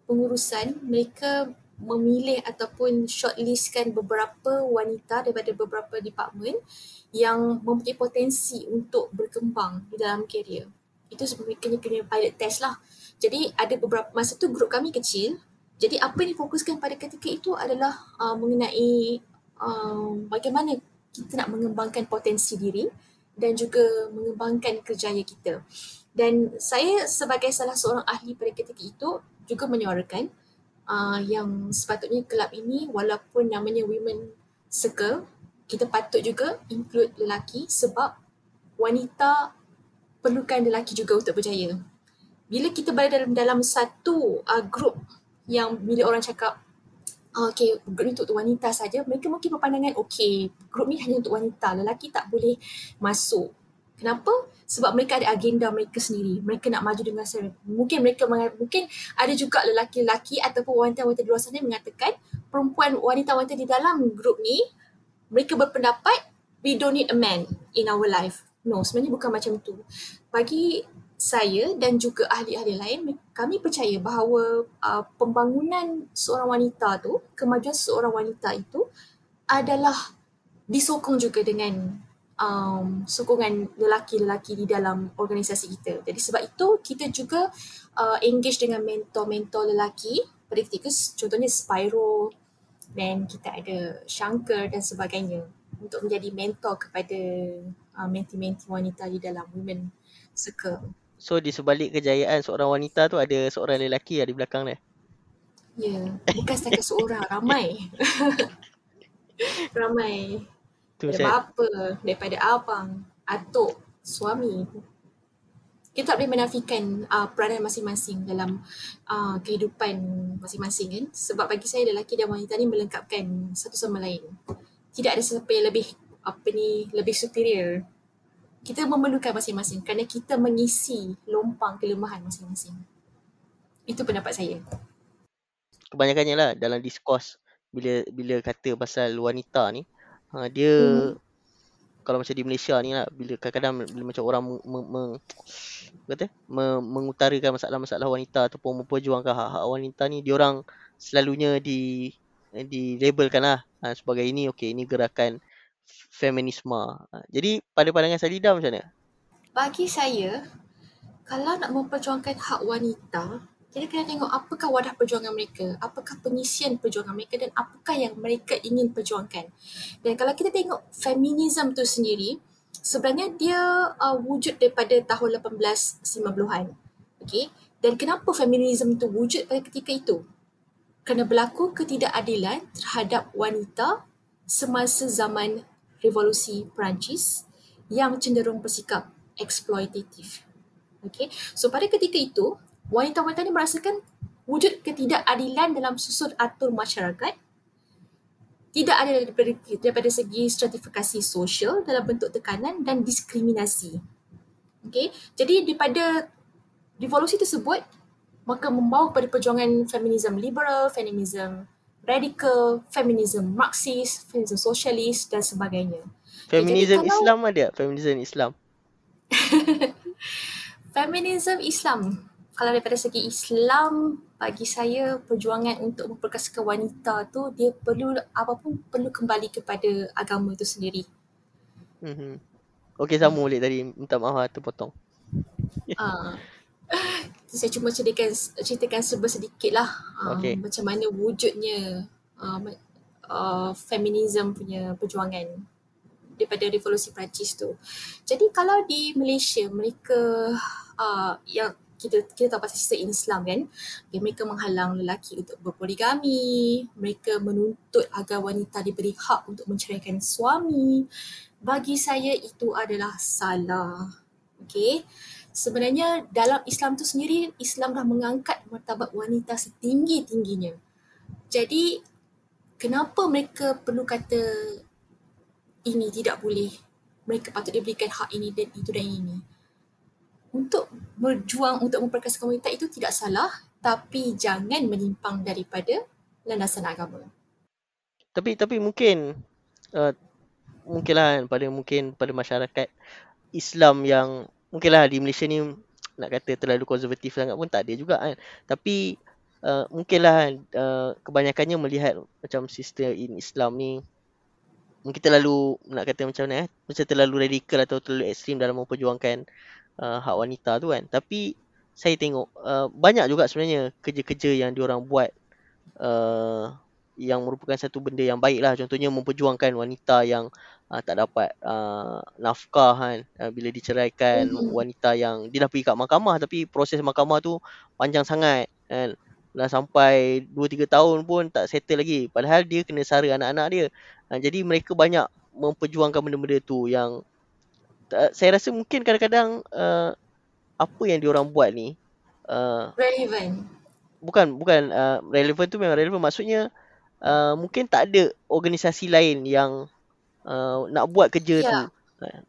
pengurusan mereka memilih ataupun shortlistkan beberapa wanita daripada beberapa department yang mempunyai potensi untuk berkembang di dalam kerjaya. Itu mereka kena pilot test lah. Jadi ada beberapa, masa tu grup kami kecil. Jadi apa yang difokuskan pada ketika itu adalah uh, mengenai uh, bagaimana kita nak mengembangkan potensi diri dan juga mengembangkan kerjaya kita. Dan saya sebagai salah seorang ahli pada ketika itu juga menyuarakan uh, yang sepatutnya kelab ini walaupun namanya Women Circle, kita patut juga include lelaki sebab wanita perlukan lelaki juga untuk berjaya. Bila kita berada dalam dalam satu uh, group yang bila orang cakap okay, group ni untuk wanita saja, mereka mungkin berpandangan okay, group ni hanya untuk wanita, lelaki tak boleh masuk. Kenapa? Sebab mereka ada agenda mereka sendiri. Mereka nak maju dengan sendiri. Mungkin mereka mungkin ada juga lelaki-lelaki ataupun wanita-wanita di luar sana yang mengatakan perempuan wanita-wanita di dalam grup ni mereka berpendapat we don't need a man in our life. No, sebenarnya bukan macam tu. Bagi saya dan juga ahli-ahli lain, kami percaya bahawa uh, pembangunan seorang wanita tu, kemajuan seorang wanita itu adalah disokong juga dengan um, sokongan lelaki-lelaki di dalam organisasi kita. Jadi sebab itu kita juga uh, engage dengan mentor-mentor lelaki pada ketika contohnya Spyro dan kita ada Shankar dan sebagainya untuk menjadi mentor kepada uh, menti-menti wanita di dalam women circle. So di sebalik kejayaan seorang wanita tu ada seorang lelaki di belakang dia? Ya, yeah. bukan setakat seorang, ramai. ramai tu daripada saya... bapa, daripada abang, atuk, suami. Kita tak boleh menafikan uh, peranan masing-masing dalam uh, kehidupan masing-masing kan. Sebab bagi saya lelaki dan wanita ni melengkapkan satu sama lain. Tidak ada siapa yang lebih apa ni lebih superior. Kita memerlukan masing-masing kerana kita mengisi lompang kelemahan masing-masing. Itu pendapat saya. Kebanyakannya lah dalam diskurs bila bila kata pasal wanita ni, Ha, dia hmm. kalau macam di Malaysia ni lah bila kadang-kadang bila macam orang meng, meng, kata me, mengutarakan masalah-masalah wanita ataupun memperjuangkan hak-hak wanita ni dia orang selalunya di di labelkan lah ha, sebagai ini okey ini gerakan feminisme. Ha, jadi pada pandangan Salida macam mana? Bagi saya kalau nak memperjuangkan hak wanita kita kena tengok apakah wadah perjuangan mereka, apakah pengisian perjuangan mereka dan apakah yang mereka ingin perjuangkan. Dan kalau kita tengok feminism tu sendiri, sebenarnya dia uh, wujud daripada tahun 1890-an. Okay? Dan kenapa feminism tu wujud pada ketika itu? Kerana berlaku ketidakadilan terhadap wanita semasa zaman revolusi Perancis yang cenderung bersikap eksploitatif. Okay? So pada ketika itu, wanita-wanita ini merasakan wujud ketidakadilan dalam susun atur masyarakat tidak ada daripada, daripada segi stratifikasi sosial dalam bentuk tekanan dan diskriminasi. Okay. Jadi daripada revolusi tersebut, maka membawa kepada perjuangan feminisme liberal, feminisme radikal, feminisme marxis, feminisme sosialis dan sebagainya. Feminisme okay, Islam ada? Feminisme Islam? feminisme Islam kalau daripada segi Islam bagi saya perjuangan untuk memperkasakan wanita tu dia perlu apapun perlu kembali kepada agama itu sendiri. Mhm. Okey sama boleh tadi minta maaf lah terpotong. Ah. Saya cuma ceritakan ceritakan serba sedikit lah uh, okay. macam mana wujudnya uh, uh, feminism punya perjuangan daripada revolusi Perancis tu. Jadi kalau di Malaysia mereka uh, yang kita kita tahu pasal sistem Islam kan okay, mereka menghalang lelaki untuk berpoligami mereka menuntut agar wanita diberi hak untuk menceraikan suami bagi saya itu adalah salah okey sebenarnya dalam Islam tu sendiri Islam dah mengangkat martabat wanita setinggi-tingginya. Jadi kenapa mereka perlu kata ini tidak boleh? Mereka patut diberikan hak ini dan itu dan ini. Untuk berjuang untuk memperkasakan wanita itu tidak salah tapi jangan menyimpang daripada landasan agama. Tapi tapi mungkin uh, mungkinlah pada mungkin pada masyarakat Islam yang mungkinlah di Malaysia ni nak kata terlalu konservatif sangat pun tak ada juga kan. Tapi uh, mungkinlah uh, kebanyakannya melihat macam sistem in Islam ni mungkin terlalu nak kata macam mana eh macam terlalu radikal atau terlalu ekstrim dalam memperjuangkan uh, hak wanita tu kan. Tapi saya tengok uh, banyak juga sebenarnya kerja-kerja yang diorang buat uh, yang merupakan satu benda yang baik lah. Contohnya memperjuangkan wanita yang uh, tak dapat uh, nafkah kan. Uh, bila diceraikan mm-hmm. wanita yang dia dah pergi kat mahkamah tapi proses mahkamah tu panjang sangat kan. Dah sampai 2-3 tahun pun tak settle lagi. Padahal dia kena sara anak-anak dia. Uh, jadi mereka banyak memperjuangkan benda-benda tu yang uh, saya rasa mungkin kadang-kadang uh, apa yang diorang buat ni uh, relevant bukan bukan uh, relevant tu memang relevant maksudnya uh, mungkin tak ada organisasi lain yang uh, nak buat kerja ya. tu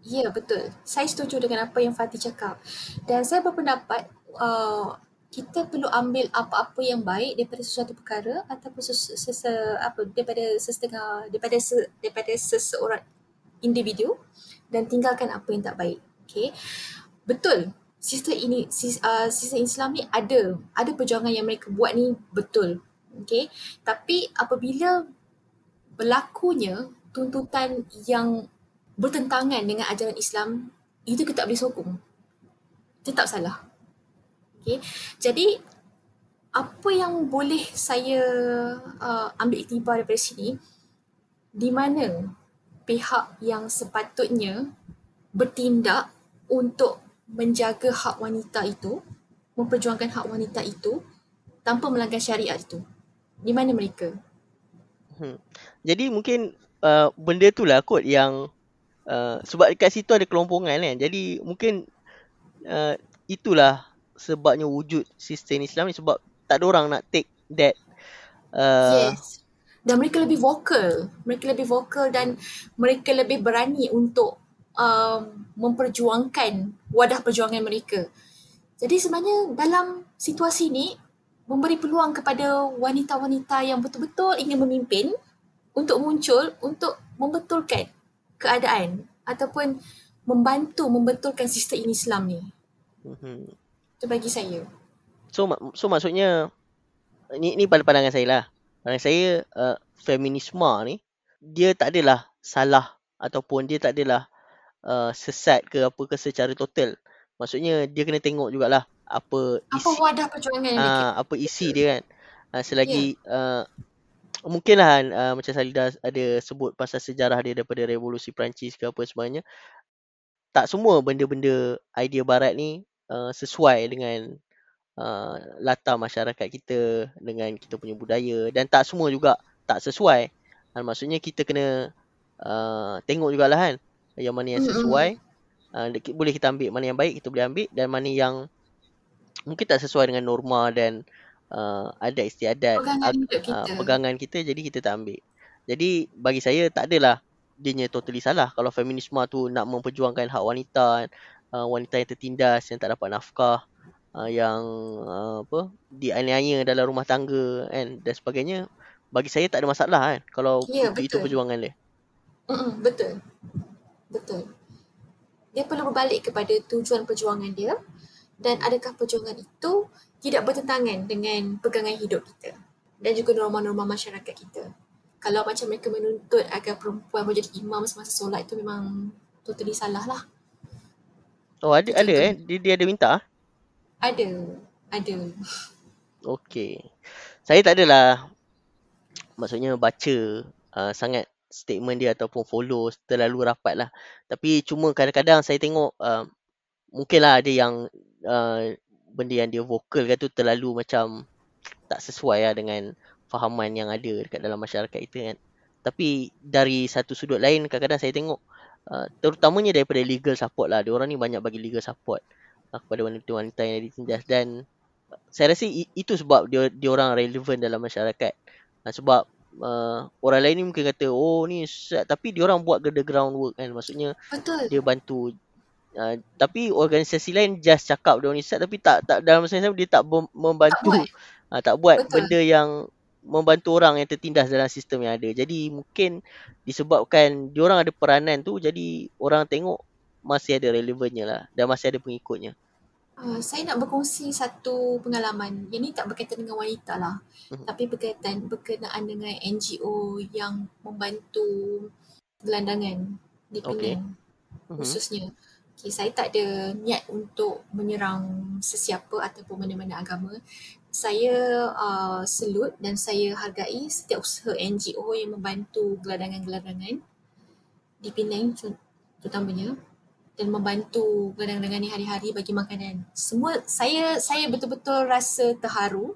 ya betul saya setuju dengan apa yang Fatih cakap dan saya berpendapat uh, kita perlu ambil apa-apa yang baik daripada sesuatu perkara ataupun sese, sese, apa daripada sesetengah daripada se, daripada seseorang individu dan tinggalkan apa yang tak baik. Okay. Betul sistem ini uh, sistem Islam ni ada ada perjuangan yang mereka buat ni betul okey. Tapi apabila berlakunya tuntutan yang bertentangan dengan ajaran Islam itu kita tak boleh sokong. Tetap salah. Okey. Jadi apa yang boleh saya uh, ambil iktibar daripada sini di mana pihak yang sepatutnya bertindak untuk menjaga hak wanita itu, memperjuangkan hak wanita itu tanpa melanggar syariat itu? Di mana mereka? Hmm. Jadi mungkin uh, benda tu lah kot yang uh, sebab dekat situ ada kelompongan kan. Jadi mungkin uh, itulah sebabnya wujud sistem Islam ni sebab tak ada orang nak take that uh, yes. Dan mereka lebih vokal. Mereka lebih vokal dan mereka lebih berani untuk um, memperjuangkan wadah perjuangan mereka. Jadi sebenarnya dalam situasi ini memberi peluang kepada wanita-wanita yang betul-betul ingin memimpin untuk muncul untuk membetulkan keadaan ataupun membantu membetulkan sistem ini Islam ni. Mm-hmm. Itu bagi saya. So so maksudnya ni ni pada pandangan saya lah. Pandangan saya uh, feminisme ni dia tak adalah salah ataupun dia tak adalah uh, sesat ke apa ke secara total. Maksudnya dia kena tengok jugalah apa isi apa wadah perjuangan yang uh, apa isi dia kan. Uh, selagi yeah. uh, mungkinlah uh, macam Salida ada sebut pasal sejarah dia daripada revolusi Perancis ke apa sebenarnya. Tak semua benda-benda idea barat ni uh, sesuai dengan uh, latar masyarakat kita dengan kita punya budaya dan tak semua juga tak sesuai. Uh, maksudnya kita kena uh, tengok jugalah kan yang mana yang sesuai uh, boleh kita ambil mana yang baik kita boleh ambil dan mana yang mungkin tak sesuai dengan norma dan uh, adat istiadat pegangan, uh, kita. Uh, pegangan kita jadi kita tak ambil jadi bagi saya tak adalah dia totally salah kalau feminisme tu nak memperjuangkan hak wanita uh, wanita yang tertindas yang tak dapat nafkah uh, yang uh, apa dianiaya dalam rumah tangga kan dan sebagainya bagi saya tak ada masalah kan kalau ya, itu, itu perjuangan dia. Mm-mm, betul. Betul. Dia perlu berbalik kepada tujuan perjuangan dia dan adakah perjuangan itu tidak bertentangan dengan pegangan hidup kita dan juga norma-norma masyarakat kita. Kalau macam mereka menuntut agar perempuan menjadi imam semasa solat itu memang totally salah lah. Oh ada ada eh dia, dia ada minta? Ada. Ada. Okey. Saya tak adalah maksudnya baca uh, sangat statement dia ataupun follow terlalu rapat lah. Tapi cuma kadang-kadang saya tengok uh, mungkinlah ada yang uh, benda yang dia vokal kan tu terlalu macam tak sesuai lah dengan fahaman yang ada dekat dalam masyarakat kita kan. Tapi dari satu sudut lain kadang-kadang saya tengok uh, terutamanya daripada legal support lah. Diorang ni banyak bagi legal support uh, kepada wanita-wanita yang ditindas dan saya rasa itu sebab dia dia orang relevan dalam masyarakat. Uh, sebab uh, orang lain ni mungkin kata oh ni set tapi dia orang buat the groundwork kan maksudnya Betul. dia bantu uh, tapi organisasi lain just cakap dia ni set tapi tak tak dalam masa yang sama dia tak membantu tak buat, uh, tak buat benda yang membantu orang yang tertindas dalam sistem yang ada jadi mungkin disebabkan dia orang ada peranan tu jadi orang tengok masih ada relevannya lah dan masih ada pengikutnya Uh, saya nak berkongsi satu pengalaman. Yang ni tak berkaitan dengan wanita lah. Uh-huh. Tapi berkaitan berkenaan dengan NGO yang membantu gelandangan di Penang okay. uh-huh. khususnya. Okay, saya tak ada niat untuk menyerang sesiapa ataupun mana-mana agama. Saya uh, selut dan saya hargai setiap usaha NGO yang membantu geladangan-geladangan di Penang terutamanya dan membantu gelandangan ni hari-hari bagi makanan. Semua saya saya betul-betul rasa terharu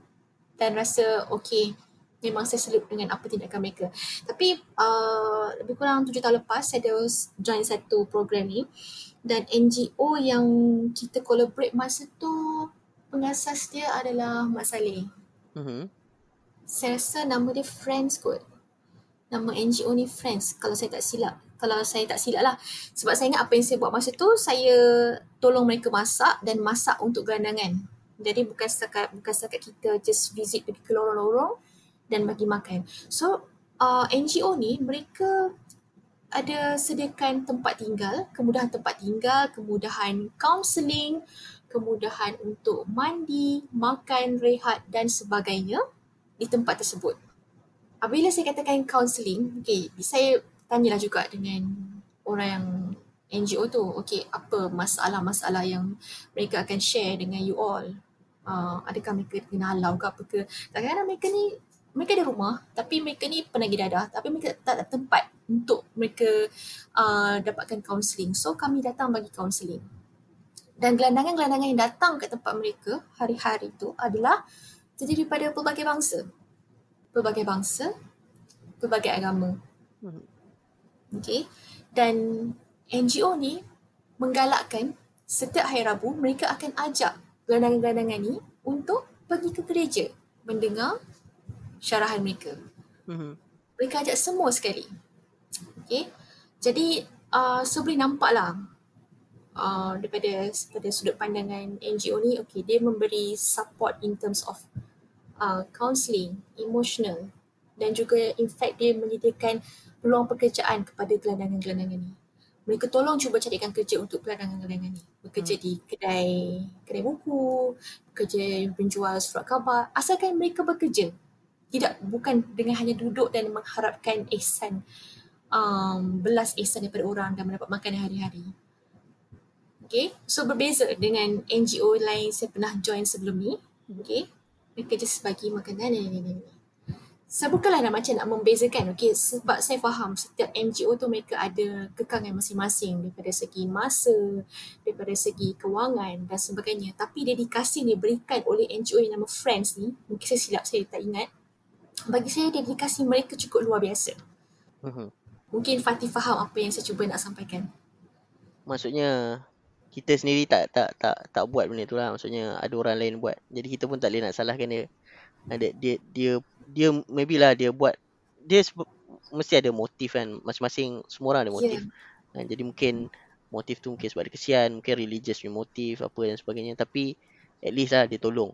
dan rasa okey memang saya selut dengan apa tindakan mereka. Tapi uh, lebih kurang tujuh tahun lepas saya ada join satu program ni dan NGO yang kita collaborate masa tu pengasas dia adalah Mak Saleh. Mm-hmm. Saya rasa nama dia Friends kot. Nama NGO ni Friends kalau saya tak silap. Kalau saya tak silap lah. Sebab saya ingat apa yang saya buat masa tu, saya tolong mereka masak dan masak untuk gelandangan. Jadi bukan setakat, bukan setakat kita just visit pergi ke lorong-lorong dan bagi makan. So uh, NGO ni mereka ada sediakan tempat tinggal, kemudahan tempat tinggal, kemudahan counselling, kemudahan untuk mandi, makan, rehat dan sebagainya di tempat tersebut. Apabila saya katakan counselling, okay, saya tanyalah juga dengan orang yang NGO tu, okay, apa masalah-masalah yang mereka akan share dengan you all? Uh, adakah mereka kena halau ke apa ke? Kadang-kadang mereka ni mereka ada rumah tapi mereka ni penagih dadah tapi mereka tak ada tempat untuk mereka uh, dapatkan kaunseling. So kami datang bagi kaunseling. Dan gelandangan-gelandangan yang datang ke tempat mereka hari-hari itu adalah terdiri daripada pelbagai bangsa. Pelbagai bangsa, pelbagai agama. Hmm. Okay. Dan NGO ni menggalakkan setiap hari Rabu mereka akan ajak gelandangan-gelandangan ni untuk pergi ke gereja mendengar syarahan mereka. Mm-hmm. Mereka ajak semua sekali. Okay. Jadi uh, so boleh nampak lah uh, daripada, daripada sudut pandangan NGO ni, okay, dia memberi support in terms of uh, counselling, emotional dan juga in fact dia menyediakan peluang pekerjaan kepada gelandangan-gelandangan ni. Mereka tolong cuba carikan kerja untuk gelandangan-gelandangan ni. Bekerja hmm. di kedai kedai buku, bekerja penjual surat khabar. Asalkan mereka bekerja, tidak bukan dengan hanya duduk dan mengharapkan ihsan um, belas ihsan daripada orang dan mendapat makanan hari-hari. Okay, so berbeza dengan NGO lain saya pernah join sebelum ni. Okay, mereka just bagi makanan ni ni. Saya bukanlah nak macam nak membezakan, okay, sebab saya faham setiap NGO tu mereka ada kekangan masing-masing daripada segi masa, daripada segi kewangan dan sebagainya. Tapi dedikasi ni berikan oleh NGO yang nama Friends ni, mungkin saya silap saya tak ingat, bagi saya dedikasi mereka cukup luar biasa. Uh-huh. Mungkin Fatih faham apa yang saya cuba nak sampaikan. Maksudnya kita sendiri tak tak tak tak buat benda tu lah. Maksudnya ada orang lain buat. Jadi kita pun tak boleh nak salahkan dia. Dia dia dia, dia maybe lah dia buat dia mesti ada motif kan. Masing-masing semua orang ada motif. Yeah. Jadi mungkin motif tu mungkin sebab dia kesian, mungkin religious punya motif apa dan sebagainya tapi at least lah dia tolong.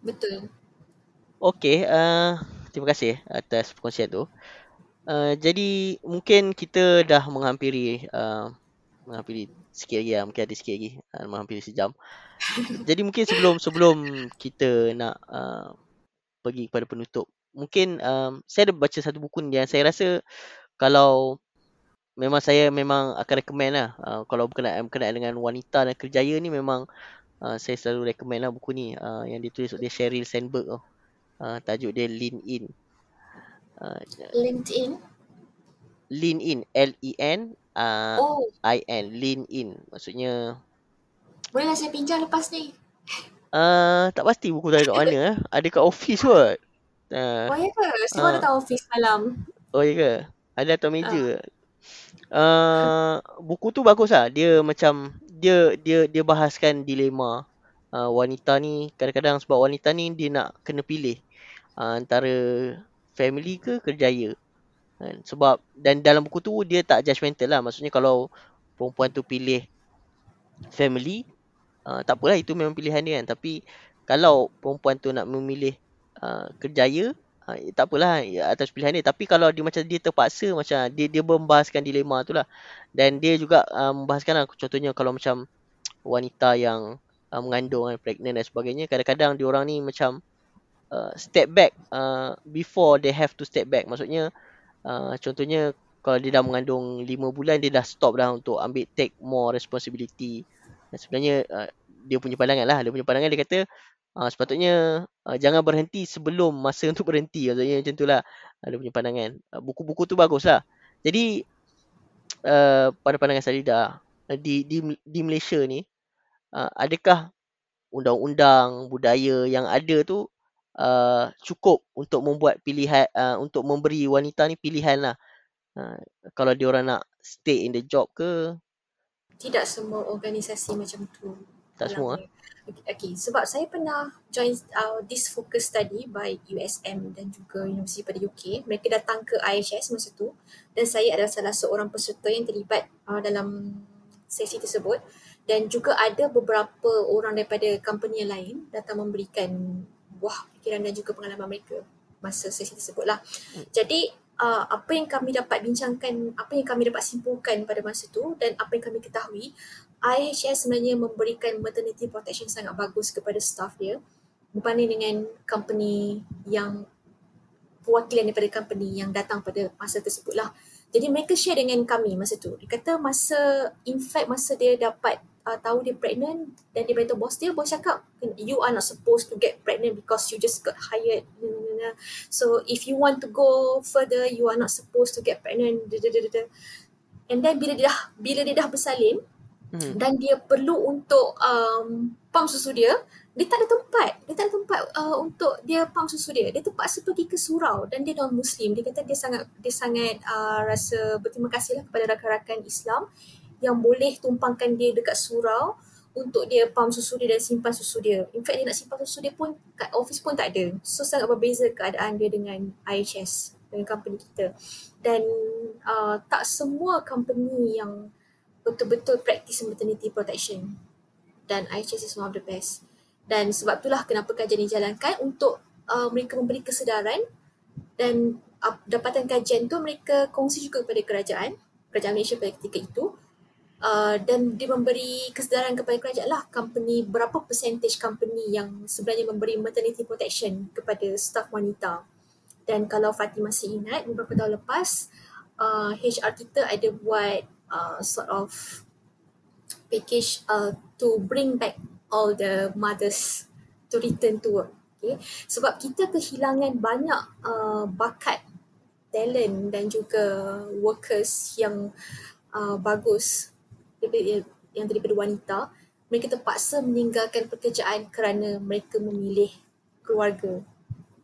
Betul. Okay, uh, terima kasih atas perkongsian tu. Uh, jadi mungkin kita dah menghampiri uh, menghampiri sikit lagi lah. Mungkin ada sikit lagi uh, menghampiri sejam. jadi mungkin sebelum sebelum kita nak uh, pergi kepada penutup, mungkin um, saya ada baca satu buku ni yang saya rasa kalau memang saya memang akan recommend lah. Uh, kalau berkenaan, berkenaan dengan wanita dan kerjaya ni memang uh, saya selalu recommend lah buku ni uh, yang ditulis oleh Sheryl Sandberg tu. Oh. Uh, tajuk dia Lean In. Uh, LinkedIn? Lean In. L-E-N uh, oh. I-N. Lean In. Maksudnya... Bolehlah saya pinjam lepas ni. Uh, tak pasti buku tu ada kat mana. Eh. Ada kat office kot. Uh, oh ya ke? Saya uh, datang office malam. Oh ya ke? Ada atas meja. Uh. Uh, buku tu bagus lah. Dia macam... Dia dia dia bahaskan dilema uh, wanita ni kadang-kadang sebab wanita ni dia nak kena pilih uh, antara family ke kerjaya. Kan? Sebab dan dalam buku tu dia tak judgemental lah. Maksudnya kalau perempuan tu pilih family uh, tak apalah itu memang pilihan dia kan. Tapi kalau perempuan tu nak memilih uh, kerjaya uh, tak apalah ya, atas pilihan dia. Tapi kalau dia macam dia terpaksa macam dia dia membahaskan dilema tu lah. Dan dia juga uh, membahaskan lah, contohnya kalau macam wanita yang uh, mengandung dan pregnant dan sebagainya kadang-kadang dia orang ni macam uh, step back uh, before they have to step back maksudnya uh, contohnya kalau dia dah mengandung 5 bulan dia dah stop dah untuk ambil take more responsibility. Dan sebenarnya uh, dia punya pandangan lah. Dia punya pandangan dia kata uh, sepatutnya uh, jangan berhenti sebelum masa untuk berhenti. Maksudnya macam tu lah. Uh, dia punya pandangan. Uh, buku-buku tu bagus lah. Jadi uh, pada pandangan Salida di, di, di Malaysia ni uh, adakah undang-undang budaya yang ada tu uh, cukup untuk membuat pilihan uh, untuk memberi wanita ni pilihan lah Ha, kalau dia orang nak stay in the job ke? Tidak semua organisasi macam tu. Tak semua? Okay, sebab saya pernah join uh, this focus study by USM dan juga universiti pada UK. Mereka datang ke IHS masa tu dan saya adalah salah seorang peserta yang terlibat uh, dalam sesi tersebut dan juga ada beberapa orang daripada company yang lain datang memberikan buah fikiran dan juga pengalaman mereka masa sesi tersebut lah. Hmm. Jadi uh, apa yang kami dapat bincangkan, apa yang kami dapat simpulkan pada masa tu dan apa yang kami ketahui, IHS sebenarnya memberikan maternity protection sangat bagus kepada staff dia berbanding dengan company yang perwakilan daripada company yang datang pada masa tersebut lah. Jadi mereka share dengan kami masa tu. Dia kata masa, in fact masa dia dapat uh, tahu dia pregnant dan dia beritahu bos dia, bos cakap you are not supposed to get pregnant because you just got hired. So if you want to go further, you are not supposed to get pregnant. And then bila dia dah, bila dia dah bersalin hmm. dan dia perlu untuk um, pump susu dia, dia tak ada tempat. Dia tak ada tempat uh, untuk dia pump susu dia. Dia terpaksa pergi ke surau dan dia non muslim. Dia kata dia sangat dia sangat uh, rasa berterima kasih lah kepada rakan-rakan Islam yang boleh tumpangkan dia dekat surau untuk dia pump susu dia dan simpan susu dia. In fact dia nak simpan susu dia pun kat office pun tak ada. So sangat berbeza keadaan dia dengan IHS dengan company kita. Dan uh, tak semua company yang betul-betul practice maternity protection. Dan IHS is one of the best. Dan sebab itulah kenapa kajian dijalankan untuk uh, mereka memberi kesedaran dan uh, dapatan kajian tu mereka kongsi juga kepada kerajaan, kerajaan Malaysia pada ketika itu Uh, dan dia memberi kesedaran kepada kerajaan lah company berapa percentage company yang sebenarnya memberi maternity protection kepada staff wanita. Dan kalau Fatih masih ingat beberapa tahun lepas uh, HR kita ada buat uh, sort of package uh, to bring back all the mothers to return to work. Okay. Sebab kita kehilangan banyak uh, bakat, talent dan juga workers yang uh, bagus yang daripada wanita mereka terpaksa meninggalkan pekerjaan kerana mereka memilih keluarga.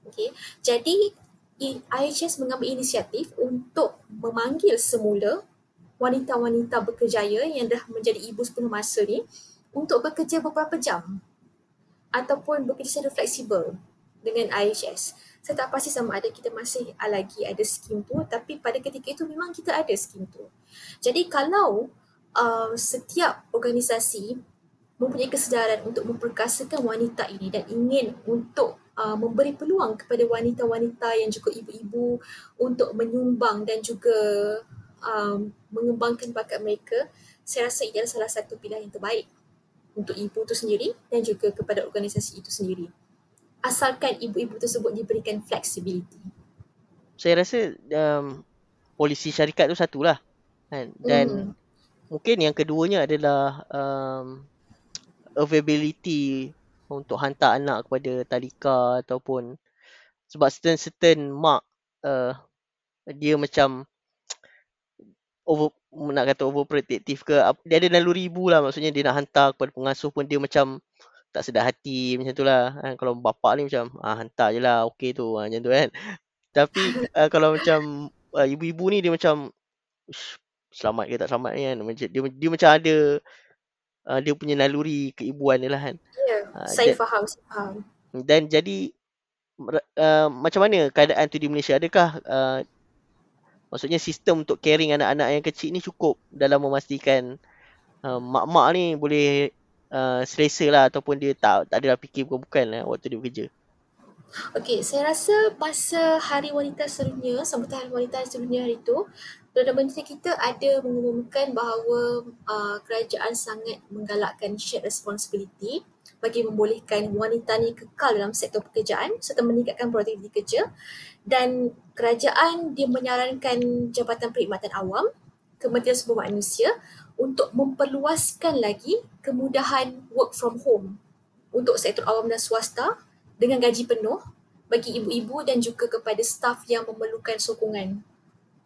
Okay. Jadi IHS mengambil inisiatif untuk memanggil semula wanita-wanita berkerjaya yang dah menjadi ibu sepenuh masa ni untuk bekerja beberapa jam ataupun bekerja secara fleksibel dengan IHS. Saya tak pasti sama ada kita masih lagi ada skim tu tapi pada ketika itu memang kita ada skim tu. Jadi kalau uh, setiap organisasi mempunyai kesedaran untuk memperkasakan wanita ini dan ingin untuk uh, memberi peluang kepada wanita-wanita yang juga ibu-ibu untuk menyumbang dan juga um, mengembangkan bakat mereka, saya rasa ia adalah salah satu pilihan yang terbaik untuk ibu itu sendiri dan juga kepada organisasi itu sendiri. Asalkan ibu-ibu tersebut diberikan flexibility. Saya rasa um, polisi syarikat tu satulah. Kan? Dan mm mungkin yang keduanya adalah um, availability untuk hantar anak kepada talika ataupun sebab certain-certain mak uh, dia macam over nak kata overprotective ke dia ada naluri ibu lah maksudnya dia nak hantar kepada pengasuh pun dia macam tak sedar hati macam tu lah kan? kalau bapak ni macam ah, hantar je lah okey tu ah, macam tu kan tapi uh, kalau macam uh, ibu-ibu ni dia macam selamat ke tak selamat ni kan. Macam dia dia macam ada uh, dia punya naluri keibuan dia lah kan. Ya yeah, uh, saya dan, faham saya faham. dan jadi uh, macam mana keadaan tu di Malaysia? Adakah uh, maksudnya sistem untuk caring anak-anak yang kecil ni cukup dalam memastikan uh, mak-mak ni boleh uh, selesa lah ataupun dia tak tak ada fikir bukan-bukan lah waktu dia bekerja Okey, saya rasa masa Hari Wanita Sedunia, sambutan Hari Wanita Sedunia hari itu, Perdana Menteri kita ada mengumumkan bahawa uh, kerajaan sangat menggalakkan shared responsibility bagi membolehkan wanita ni kekal dalam sektor pekerjaan serta meningkatkan produktiviti kerja dan kerajaan dia menyarankan Jabatan Perkhidmatan Awam, Kementerian Sumber Manusia untuk memperluaskan lagi kemudahan work from home untuk sektor awam dan swasta dengan gaji penuh bagi ibu-ibu dan juga kepada staf yang memerlukan sokongan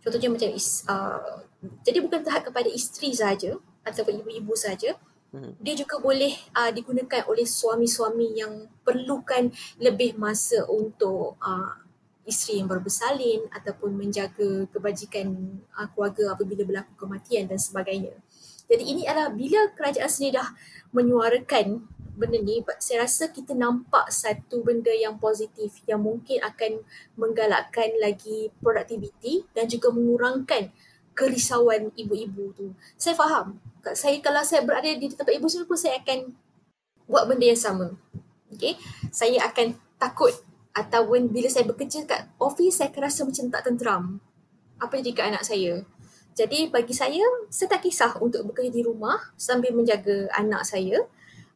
Contohnya macam is, uh, jadi bukan terhad kepada isteri saja ataupun ibu-ibu saja. Hmm. Dia juga boleh uh, digunakan oleh suami-suami yang perlukan lebih masa untuk uh, isteri yang baru bersalin ataupun menjaga kebajikan uh, keluarga apabila berlaku kematian dan sebagainya. Jadi ini adalah bila kerajaan sendiri dah menyuarakan benda ni saya rasa kita nampak satu benda yang positif yang mungkin akan menggalakkan lagi produktiviti dan juga mengurangkan kerisauan ibu-ibu tu. Saya faham. Saya kalau saya berada di tempat ibu saya pun saya akan buat benda yang sama. Okay. Saya akan takut ataupun bila saya bekerja kat office saya akan rasa macam tak tenteram. Apa jadi kat anak saya? Jadi bagi saya, saya tak kisah untuk bekerja di rumah sambil menjaga anak saya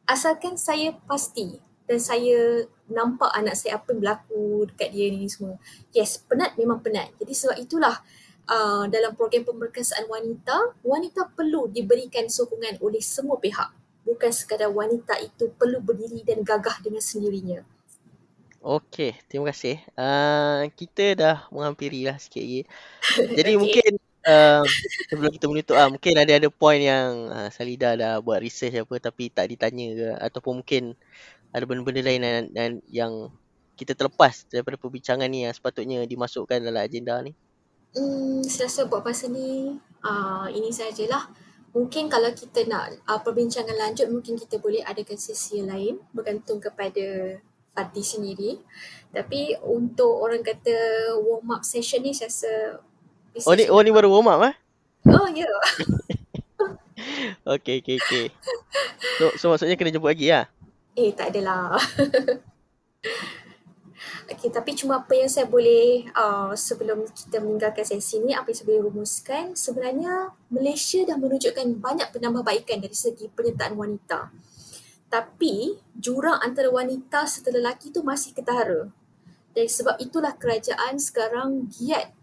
asalkan saya pasti dan saya nampak anak saya apa yang berlaku dekat dia ni semua. Yes, penat memang penat. Jadi sebab itulah uh, dalam program pemerkasaan wanita, wanita perlu diberikan sokongan oleh semua pihak. Bukan sekadar wanita itu perlu berdiri dan gagah dengan sendirinya. Okey, terima kasih. Uh, kita dah menghampiri lah sikit lagi. Jadi okay. mungkin uh, sebelum kita menutup ah mungkin ada ada point yang uh, Salida dah buat research apa tapi tak ditanya ke ataupun mungkin ada benda-benda lain dan, dan yang kita terlepas daripada perbincangan ni yang sepatutnya dimasukkan dalam agenda ni. Hmm, saya rasa buat pasal ni uh, ini sajalah. Mungkin kalau kita nak uh, perbincangan lanjut mungkin kita boleh adakan sesi lain bergantung kepada parti sendiri. Tapi untuk orang kata warm up session ni saya rasa Oh ni, oh ni baru warm up eh? Oh ya. Yeah. okay, okay, okay. So, so maksudnya kena jemput lagi lah? Eh, tak adalah. okay, tapi cuma apa yang saya boleh uh, sebelum kita meninggalkan sesi ni, apa yang saya boleh rumuskan, sebenarnya Malaysia dah menunjukkan banyak penambahbaikan dari segi penyertaan wanita. Tapi jurang antara wanita serta lelaki tu masih ketara. Dan sebab itulah kerajaan sekarang giat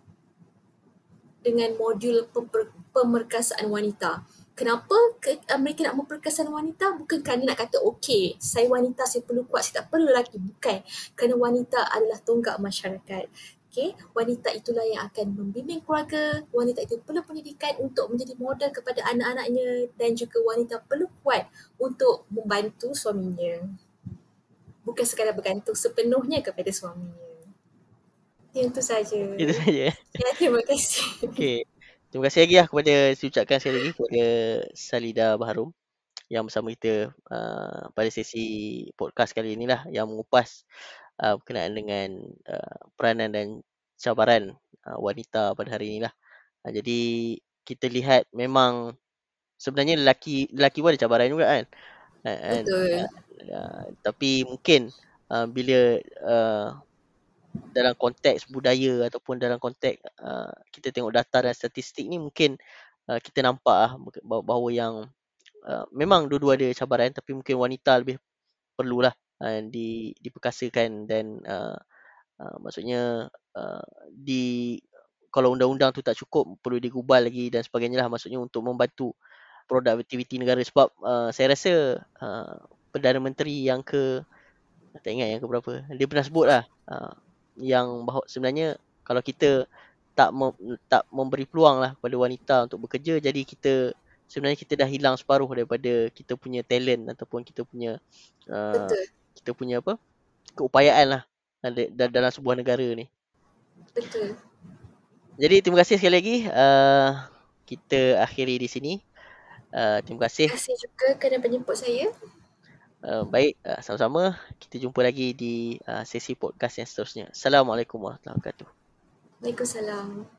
dengan modul pemer- pemerkasaan wanita. Kenapa ke, uh, mereka nak memperkasakan wanita? Bukan kerana nak kata okey, saya wanita, saya perlu kuat, saya tak perlu lelaki. Bukan. Kerana wanita adalah tonggak masyarakat. Okay, wanita itulah yang akan membimbing keluarga, wanita itu perlu pendidikan untuk menjadi model kepada anak-anaknya dan juga wanita perlu kuat untuk membantu suaminya. Bukan sekadar bergantung sepenuhnya kepada suaminya. Itu saja. Itu saja. Ya, terima kasih. Okey. Terima kasih lagi lah kepada saya ucapkan sekali lagi kepada Salida Baharum yang bersama kita uh, pada sesi podcast kali ini lah yang mengupas uh, berkenaan dengan uh, peranan dan cabaran uh, wanita pada hari ini lah. Uh, jadi kita lihat memang sebenarnya lelaki lelaki pun ada cabaran juga kan. Uh, Betul. Uh, uh, tapi mungkin uh, bila uh, dalam konteks budaya ataupun dalam konteks uh, kita tengok data dan statistik ni mungkin uh, kita nampak lah bahawa yang uh, memang dua-dua ada cabaran tapi mungkin wanita lebih perlulah uh, di diperkasakan dan uh, uh, maksudnya uh, di kalau undang-undang tu tak cukup perlu digubal lagi dan sebagainya lah. Maksudnya untuk membantu produktiviti negara sebab uh, saya rasa uh, Perdana Menteri yang ke tak ingat yang ke berapa dia pernah sebut lah uh, yang bahawa sebenarnya kalau kita tak mem- tak memberi peluang lah kepada wanita untuk bekerja jadi kita sebenarnya kita dah hilang separuh daripada kita punya talent ataupun kita punya uh, kita punya apa keupayaan lah dalam sebuah negara ni. Betul. Jadi terima kasih sekali lagi uh, kita akhiri di sini. Uh, terima kasih. Terima kasih juga kerana menjemput saya. Uh, baik, uh, sama-sama. Kita jumpa lagi di uh, sesi podcast yang seterusnya. Assalamualaikum warahmatullahi wabarakatuh. Waalaikumsalam.